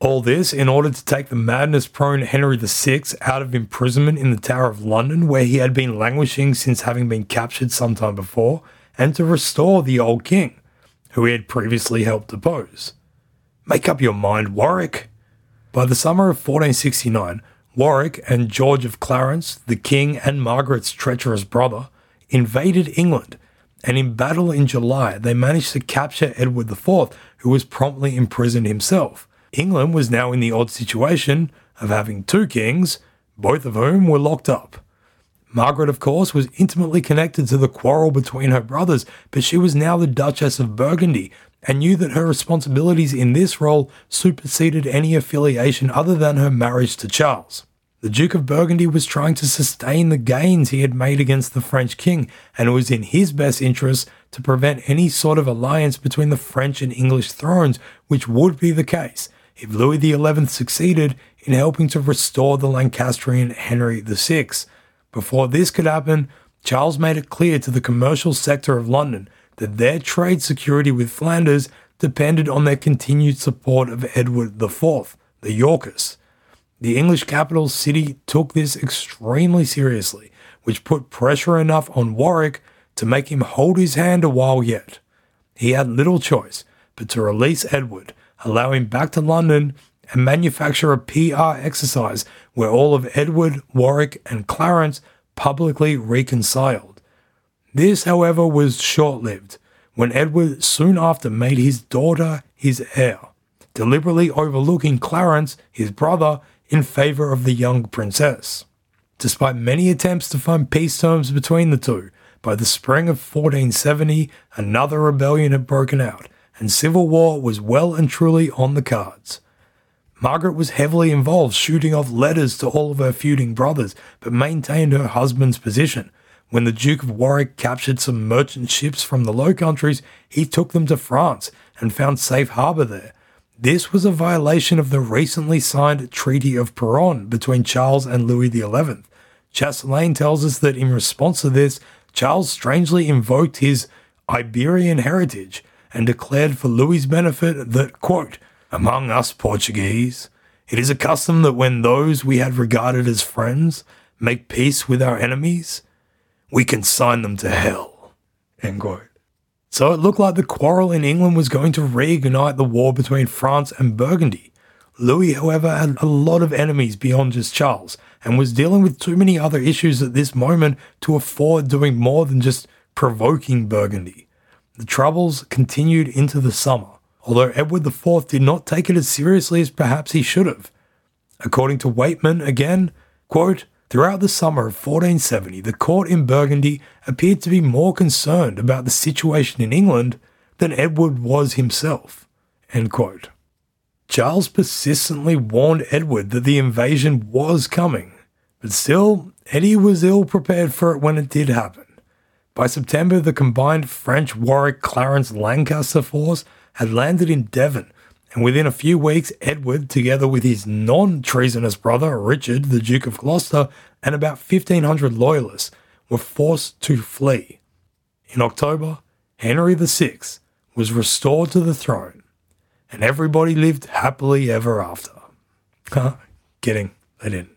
All this in order to take the madness prone Henry VI out of imprisonment in the Tower of London, where he had been languishing since having been captured some time before, and to restore the old king, who he had previously helped depose. Make up your mind, Warwick! By the summer of 1469, Warwick and George of Clarence, the king and Margaret's treacherous brother, invaded England, and in battle in July they managed to capture Edward IV, who was promptly imprisoned himself England was now in the odd situation of having two kings, both of whom were locked up. Margaret, of course, was intimately connected to the quarrel between her brothers, but she was now the Duchess of Burgundy and knew that her responsibilities in this role superseded any affiliation other than her marriage to Charles. The Duke of Burgundy was trying to sustain the gains he had made against the French king, and it was in his best interest to prevent any sort of alliance between the French and English thrones, which would be the case if Louis XI succeeded in helping to restore the Lancastrian Henry VI. Before this could happen, Charles made it clear to the commercial sector of London that their trade security with Flanders depended on their continued support of Edward IV, the Yorkists. The English capital city took this extremely seriously, which put pressure enough on Warwick to make him hold his hand a while yet. He had little choice but to release Edward allow him back to London and manufacture a PR exercise where all of Edward, Warwick, and Clarence publicly reconciled. This, however, was short lived when Edward soon after made his daughter his heir, deliberately overlooking Clarence, his brother, in favour of the young princess. Despite many attempts to find peace terms between the two, by the spring of 1470, another rebellion had broken out, and civil war was well and truly on the cards. Margaret was heavily involved, shooting off letters to all of her feuding brothers, but maintained her husband's position. When the Duke of Warwick captured some merchant ships from the Low Countries, he took them to France and found safe harbour there. This was a violation of the recently signed Treaty of Peronne between Charles and Louis XI. Chastelain tells us that in response to this, Charles strangely invoked his Iberian heritage and declared for Louis's benefit that, quote, among us Portuguese, it is a custom that when those we had regarded as friends make peace with our enemies, we consign them to hell. So it looked like the quarrel in England was going to reignite the war between France and Burgundy. Louis, however, had a lot of enemies beyond just Charles and was dealing with too many other issues at this moment to afford doing more than just provoking Burgundy. The troubles continued into the summer, although Edward IV did not take it as seriously as perhaps he should have. According to Weightman, again, quote, Throughout the summer of 1470, the court in Burgundy appeared to be more concerned about the situation in England than Edward was himself. Charles persistently warned Edward that the invasion was coming, but still, Eddie was ill prepared for it when it did happen. By September, the combined French Warwick Clarence Lancaster force had landed in Devon, and within a few weeks, Edward, together with his non treasonous brother Richard, the Duke of Gloucester, and about 1,500 loyalists, were forced to flee. In October, Henry VI was restored to the throne, and everybody lived happily ever after. Huh? Kidding, they didn't.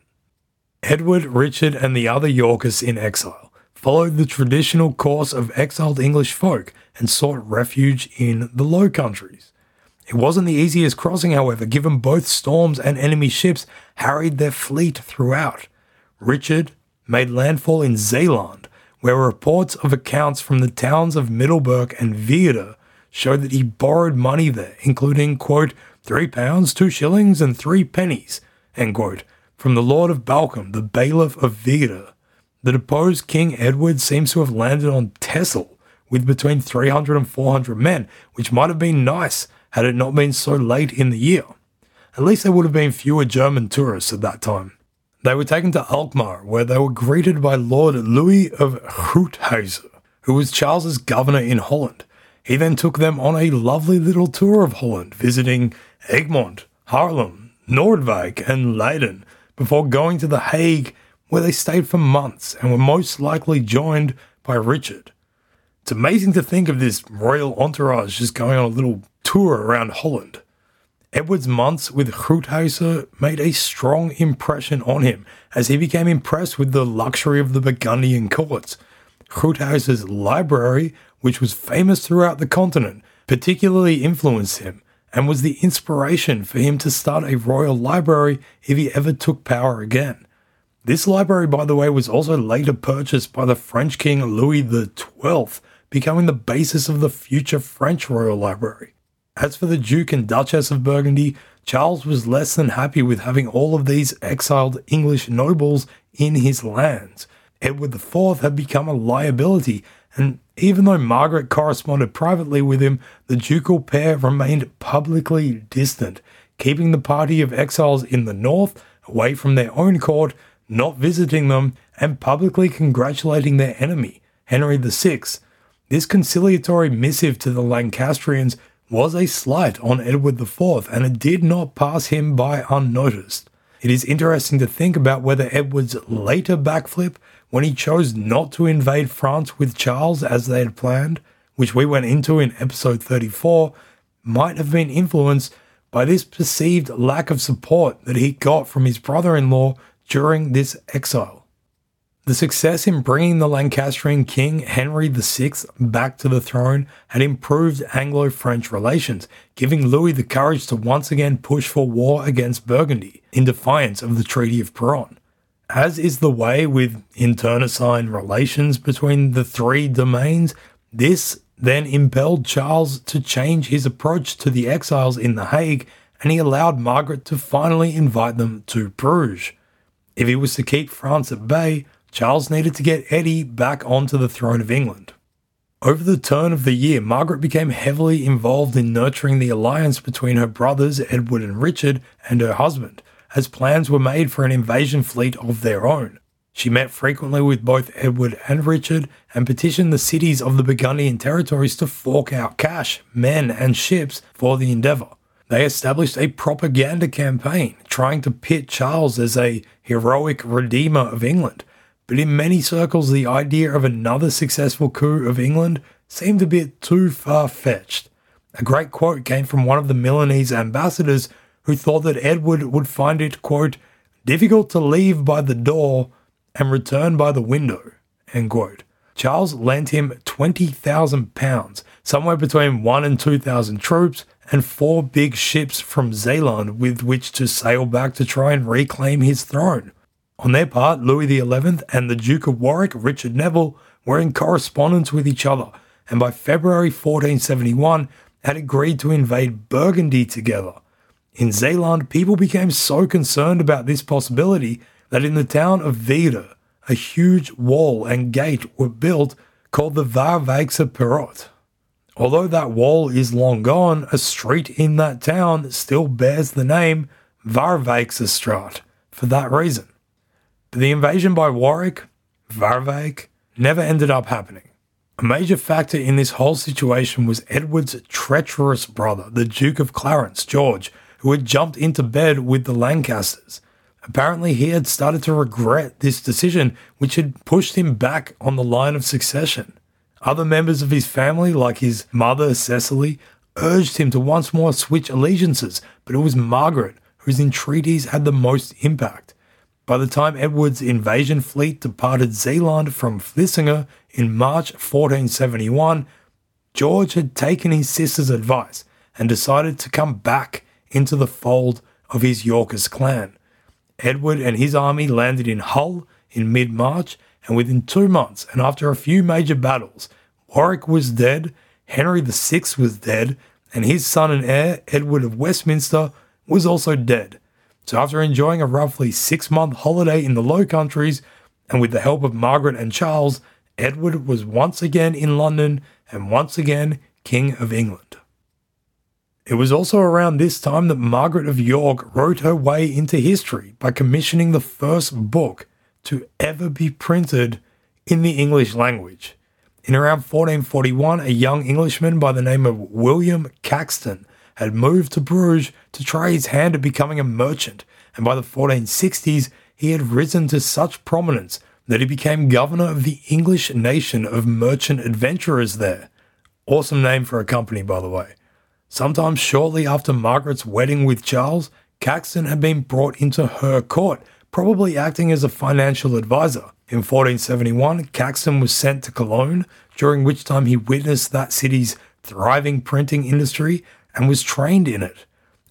Edward, Richard, and the other Yorkists in exile followed the traditional course of exiled English folk and sought refuge in the Low Countries. It wasn't the easiest crossing, however, given both storms and enemy ships harried their fleet throughout. Richard made landfall in Zeeland, where reports of accounts from the towns of Middelburg and Veere show that he borrowed money there, including, quote, three pounds, two shillings, and three pennies, end quote, from the Lord of Balcombe, the bailiff of Veere. The deposed King Edward seems to have landed on Texel with between 300 and 400 men, which might have been nice had it not been so late in the year. At least there would have been fewer German tourists at that time. They were taken to Alkmaar, where they were greeted by Lord Louis of Gruuthuse, who was Charles's governor in Holland. He then took them on a lovely little tour of Holland, visiting Egmond, Haarlem, Noordwijk, and Leiden, before going to The Hague where they stayed for months and were most likely joined by Richard. It's amazing to think of this royal entourage just going on a little tour around Holland. Edward's months with Gruuthuse made a strong impression on him as he became impressed with the luxury of the Burgundian courts. Gruuthuse's library, which was famous throughout the continent, particularly influenced him and was the inspiration for him to start a royal library if he ever took power again. This library, by the way, was also later purchased by the French King Louis XII, becoming the basis of the future French Royal Library. As for the Duke and Duchess of Burgundy, Charles was less than happy with having all of these exiled English nobles in his lands. Edward IV had become a liability, and even though Margaret corresponded privately with him, the ducal pair remained publicly distant, keeping the party of exiles in the north away from their own court, not visiting them, and publicly congratulating their enemy, Henry VI. This conciliatory missive to the Lancastrians was a slight on Edward IV, and it did not pass him by unnoticed. It is interesting to think about whether Edward's later backflip when he chose not to invade France with Charles as they had planned, which we went into in episode 34, might have been influenced by this perceived lack of support that he got from his brother in law during this exile. The success in bringing the Lancastrian king Henry VI back to the throne had improved Anglo French relations, giving Louis the courage to once again push for war against Burgundy in defiance of the Treaty of Peronne. As is the way with internecine relations between the three domains, this then impelled Charles to change his approach to the exiles in The Hague, and he allowed Margaret to finally invite them to Bruges. If he was to keep France at bay, Charles needed to get Eddie back onto the throne of England. Over the turn of the year, Margaret became heavily involved in nurturing the alliance between her brothers Edward and Richard and her husband, as plans were made for an invasion fleet of their own. She met frequently with both Edward and Richard and petitioned the cities of the Burgundian territories to fork out cash, men, and ships for the endeavour. They established a propaganda campaign trying to pit Charles as a heroic redeemer of England, but in many circles, the idea of another successful coup of England seemed a bit too far fetched. A great quote came from one of the Milanese ambassadors who thought that Edward would find it, quote, difficult to leave by the door and return by the window, end quote. Charles lent him £20,000, somewhere between one and 2,000 troops, and four big ships from Zeeland with which to sail back to try and reclaim his throne. On their part, Louis XI and the Duke of Warwick, Richard Neville, were in correspondence with each other, and by February 1471 had agreed to invade Burgundy together. In Zeeland, people became so concerned about this possibility that in the town of Veere, a huge wall and gate were built called the Vaarwijkse Poort. Although that wall is long gone, a street in that town still bears the name Vaarwijksestraat for that reason. But the invasion by Warwick, Vaarwijk, never ended up happening. A major factor in this whole situation was Edward's treacherous brother, the Duke of Clarence, George, who had jumped into bed with the Lancasters. Apparently, he had started to regret this decision, which had pushed him back on the line of succession. Other members of his family, like his mother Cecily, urged him to once more switch allegiances, but it was Margaret whose entreaties had the most impact. By the time Edward's invasion fleet departed Zeeland from Vlissingen in March 1471, George had taken his sister's advice and decided to come back into the fold of his Yorkist clan. Edward and his army landed in Hull in mid March, and within two months, and after a few major battles, Warwick was dead, Henry VI was dead, and his son and heir, Edward of Westminster, was also dead. So, after enjoying a roughly six month holiday in the Low Countries, and with the help of Margaret and Charles, Edward was once again in London and once again King of England. It was also around this time that Margaret of York wrote her way into history by commissioning the first book to ever be printed in the English language. In around 1441, a young Englishman by the name of William Caxton had moved to Bruges to try his hand at becoming a merchant, and by the 1460s, he had risen to such prominence that he became governor of the English nation of merchant adventurers there. Awesome name for a company, by the way. Sometime shortly after Margaret's wedding with Charles, Caxton had been brought into her court, probably acting as a financial advisor. In 1471, Caxton was sent to Cologne, during which time he witnessed that city's thriving printing industry and was trained in it.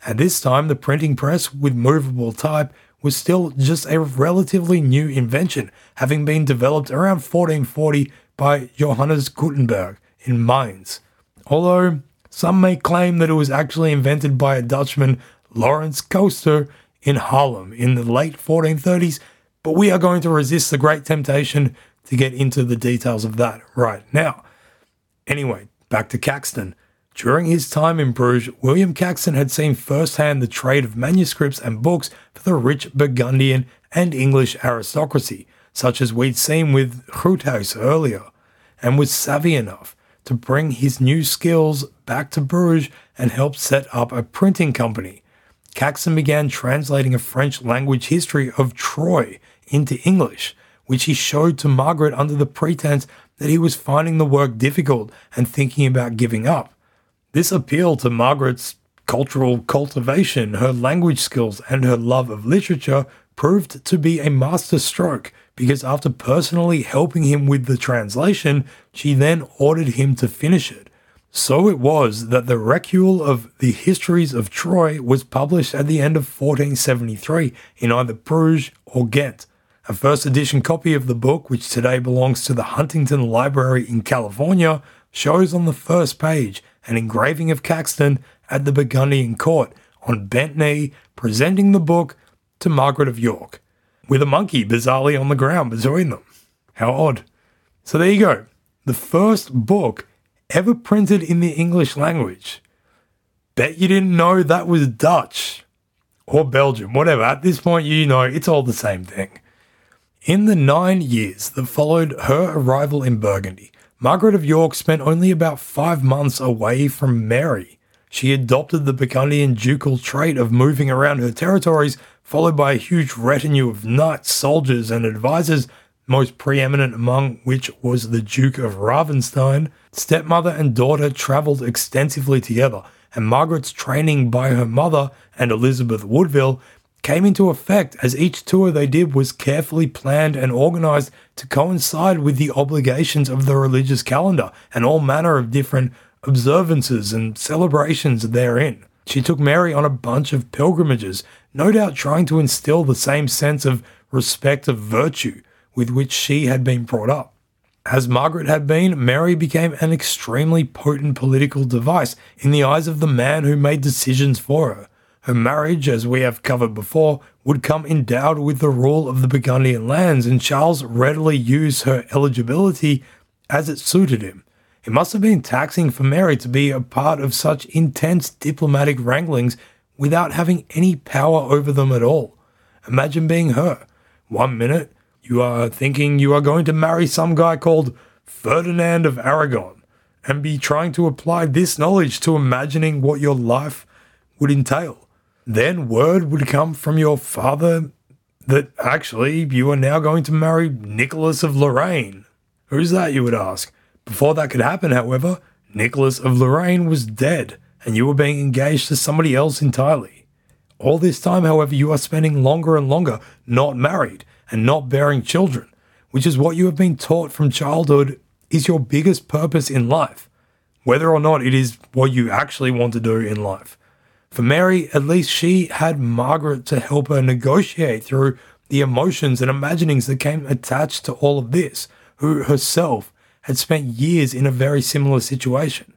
At this time, the printing press with movable type was still just a relatively new invention, having been developed around 1440 by Johannes Gutenberg in Mainz. Although some may claim that it was actually invented by a Dutchman, Lawrence Coster, in Haarlem in the late 1430s, but we are going to resist the great temptation to get into the details of that right now. Anyway, back to Caxton. During his time in Bruges, William Caxton had seen firsthand the trade of manuscripts and books for the rich Burgundian and English aristocracy, such as we'd seen with Gruuthuse earlier, and was savvy enough to bring his new skills back to Bruges and help set up a printing company. Caxton began translating a French language history of Troy into English, which he showed to Margaret under the pretense that he was finding the work difficult and thinking about giving up. This appeal to Margaret's cultural cultivation, her language skills, and her love of literature proved to be a masterstroke because after personally helping him with the translation, she then ordered him to finish it. So it was that the Recuyell of the Histories of Troy was published at the end of 1473 in either Bruges or Ghent. A first edition copy of the book, which today belongs to the Huntington Library in California, shows on the first page an engraving of Caxton at the Burgundian court on bent knee, presenting the book to Margaret of York with a monkey bizarrely on the ground between them. How odd. So there you go. The first book ever printed in the English language. Bet you didn't know that was Dutch or Belgium, whatever. At this point, you know it's all the same thing. In the nine years that followed her arrival in Burgundy, Margaret of York spent only about five months away from Mary. She adopted the Burgundian ducal trait of moving around her territories followed by a huge retinue of knights, soldiers, and advisors, most preeminent among which was the Duke of Ravenstein. Stepmother and daughter travelled extensively together, and Margaret's training by her mother and Elizabeth Woodville came into effect as each tour they did was carefully planned and organized to coincide with the obligations of the religious calendar and all manner of different observances and celebrations therein. She took Mary on a bunch of pilgrimages, no doubt trying to instill the same sense of respect of virtue with which she had been brought up. As Margaret had been, Mary became an extremely potent political device in the eyes of the man who made decisions for her. Her marriage, as we have covered before, would come endowed with the rule of the Burgundian lands, and Charles readily used her eligibility as it suited him. It must have been taxing for Mary to be a part of such intense diplomatic wranglings without having any power over them at all. Imagine being her. One minute, you are thinking you are going to marry some guy called Ferdinand of Aragon and be trying to apply this knowledge to imagining what your life would entail. Then word would come from your father that actually you are now going to marry Nicholas of Lorraine. Who's that, you would ask? Before that could happen, however, Nicholas of Lorraine was dead, and you were being engaged to somebody else entirely. All this time, however, you are spending longer and longer not married and not bearing children, which is what you have been taught from childhood is your biggest purpose in life, whether or not it is what you actually want to do in life. For Mary, at least she had Margaret to help her negotiate through the emotions and imaginings that came attached to all of this, who herself had spent years in a very similar situation.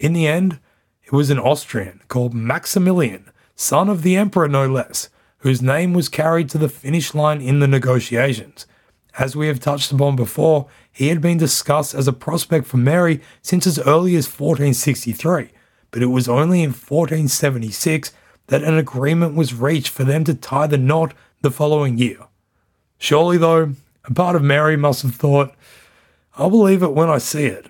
In the end, it was an Austrian called Maximilian, son of the emperor no less, whose name was carried to the finish line in the negotiations. As we have touched upon before, he had been discussed as a prospect for Mary since as early as 1463, but it was only in 1476 that an agreement was reached for them to tie the knot the following year. Surely, though, a part of Mary must have thought, I'll believe it when I see it.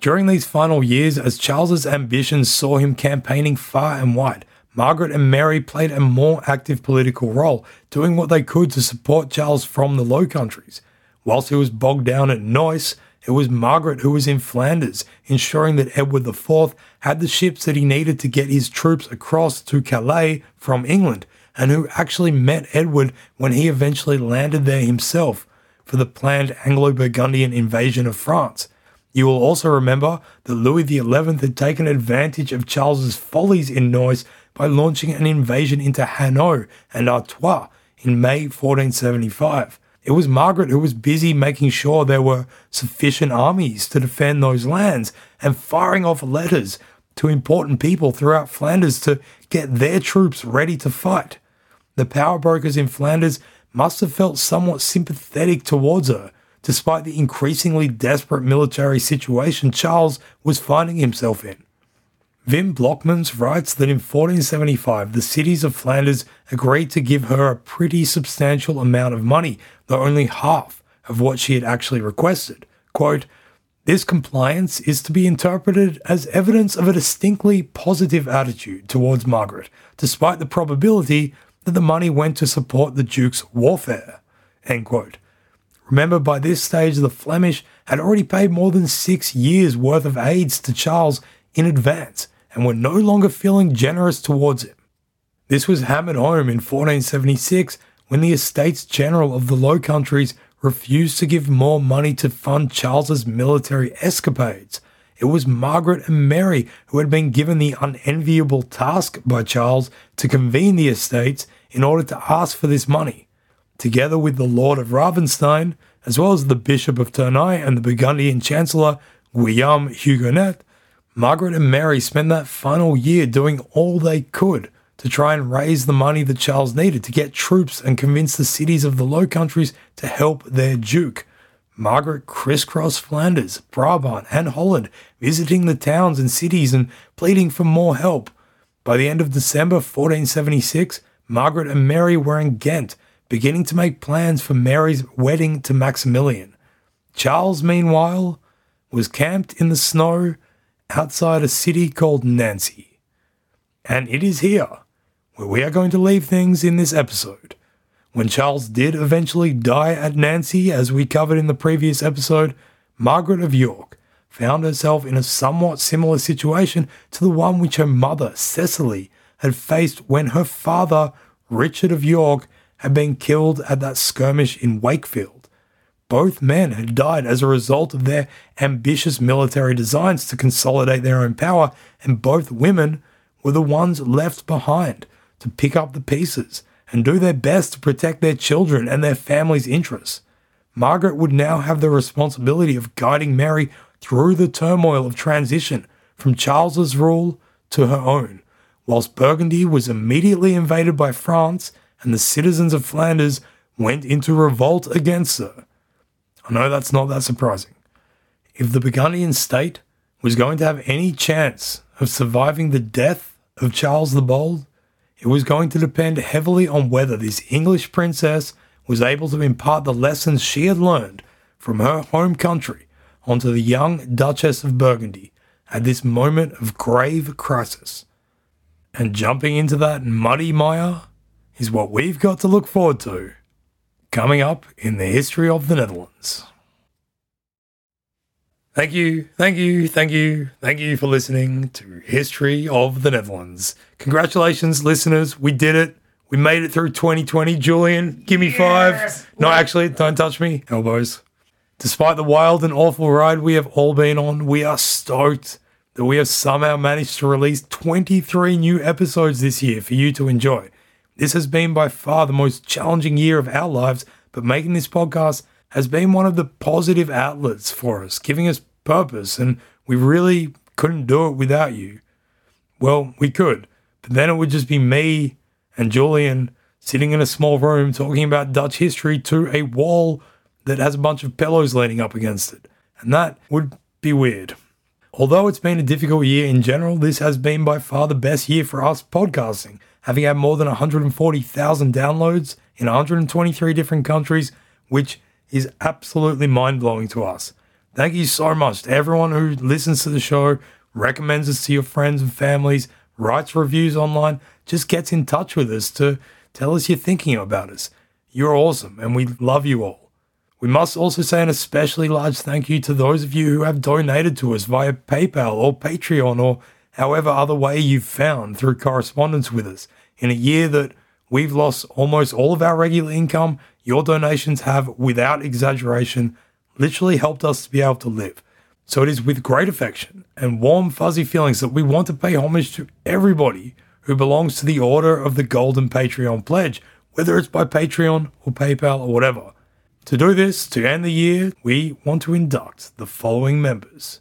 During these final years, as Charles's ambitions saw him campaigning far and wide, Margaret and Mary played a more active political role, doing what they could to support Charles from the Low Countries. Whilst he was bogged down at Neuss, it was Margaret who was in Flanders, ensuring that Edward IV had the ships that he needed to get his troops across to Calais from England, and who actually met Edward when he eventually landed there himself for the planned Anglo Burgundian invasion of France. You will also remember that Louis XI had taken advantage of Charles's follies in Neuss by launching an invasion into Hainaut and Artois in May 1475. It was Margaret who was busy making sure there were sufficient armies to defend those lands and firing off letters to important people throughout Flanders to get their troops ready to fight. The power brokers in Flanders must have felt somewhat sympathetic towards her, despite the increasingly desperate military situation Charles was finding himself in. Wim Blockmans writes that in 1475 the cities of Flanders agreed to give her a pretty substantial amount of money, though only half of what she had actually requested. Quote, this compliance is to be interpreted as evidence of a distinctly positive attitude towards Margaret, despite the probability that the money went to support the Duke's warfare. Remember, by this stage, the Flemish had already paid more than six years' worth of aids to Charles in advance, and were no longer feeling generous towards him. This was hammered home in 1476 when the Estates General of the Low Countries refused to give more money to fund Charles's military escapades. It was Margaret and Mary who had been given the unenviable task by Charles to convene the estates in order to ask for this money. Together with the Lord of Ravenstein, as well as the Bishop of Tournai and the Burgundian Chancellor Guillaume Hugonet, Margaret and Mary spent that final year doing all they could to try and raise the money that Charles needed to get troops and convince the cities of the Low Countries to help their Duke. Margaret crisscrossed Flanders, Brabant, and Holland, visiting the towns and cities and pleading for more help. By the end of December 1476, Margaret and Mary were in Ghent, beginning to make plans for Mary's wedding to Maximilian. Charles, meanwhile, was camped in the snow outside a city called Nancy. And it is here where we are going to leave things in this episode. When Charles did eventually die at Nancy, as we covered in the previous episode, Margaret of York found herself in a somewhat similar situation to the one which her mother, Cecily, had faced when her father, Richard of York, had been killed at that skirmish in Wakefield. Both men had died as a result of their ambitious military designs to consolidate their own power, and both women were the ones left behind to pick up the pieces and do their best to protect their children and their family's interests. Margaret would now have the responsibility of guiding Mary through the turmoil of transition from Charles's rule to her own, whilst Burgundy was immediately invaded by France and the citizens of Flanders went into revolt against her. I know that's not that surprising. If the Burgundian state was going to have any chance of surviving the death of Charles the Bold, it was going to depend heavily on whether this English princess was able to impart the lessons she had learned from her home country onto the young Duchess of Burgundy at this moment of grave crisis. And jumping into that muddy mire is what we've got to look forward to coming up in the history of the Netherlands. Thank you, thank you, thank you, thank you for listening to History of the Netherlands. Congratulations, listeners. We did it. We made it through 2020. Julian, give me five. No, actually, don't touch me. Elbows. Despite the wild and awful ride we have all been on, we are stoked that we have somehow managed to release 23 new episodes this year for you to enjoy. This has been by far the most challenging year of our lives, but making this podcast has been one of the positive outlets for us, giving us purpose, and we really couldn't do it without you. Well, we could, but then it would just be me and Julian sitting in a small room talking about Dutch history to a wall that has a bunch of pillows leaning up against it. And that would be weird. Although it's been a difficult year in general, this has been by far the best year for us podcasting having had more than 140,000 downloads in 123 different countries, which is absolutely mind blowing to us. Thank you so much to everyone who listens to the show, recommends us to your friends and families, writes reviews online, just gets in touch with us to tell us you're thinking about us. You're awesome and we love you all. We must also say an especially large thank you to those of you who have donated to us via PayPal or Patreon or however other way you've found through correspondence with us. In a year that we've lost almost all of our regular income, your donations have, without exaggeration, literally helped us to be able to live. So it is with great affection and warm, fuzzy feelings that we want to pay homage to everybody who belongs to the order of the Golden Patreon Pledge, whether it's by Patreon or PayPal or whatever. To do this, to end the year, we want to induct the following members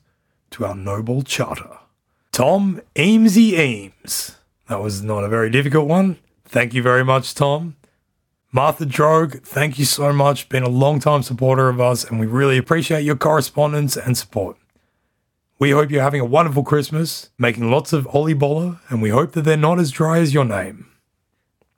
to our noble charter. Tom Eamesy Eames. That was not a very difficult one. Thank you very much, Tom. Martha Drogue, thank you so much. Been a long time supporter of us, and we really appreciate your correspondence and support. We hope you're having a wonderful Christmas, making lots of Ollie Boller, and we hope that they're not as dry as your name.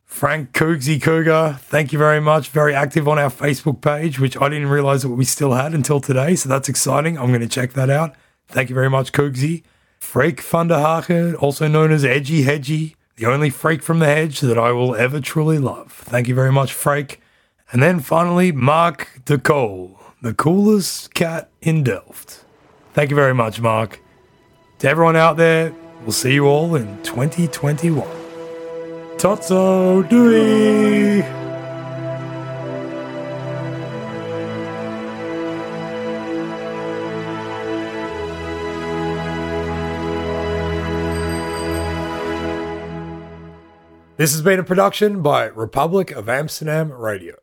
Frank Coogsy Cougar, thank you very much. Very active on our Facebook page, which I didn't realize that we still had until today. So that's exciting. I'm going to check that out. Thank you very much, Coogsy. Freak Thunderhaken, also known as Edgy Hedgy, the only freak from the hedge that I will ever truly love. Thank you very much, Freak. And then finally, Mark DeCole, the coolest cat in Delft. Thank you very much, Mark. To everyone out there, we'll see you all in 2021. Totso Dewey! This has been a production by Republic of Amsterdam Radio.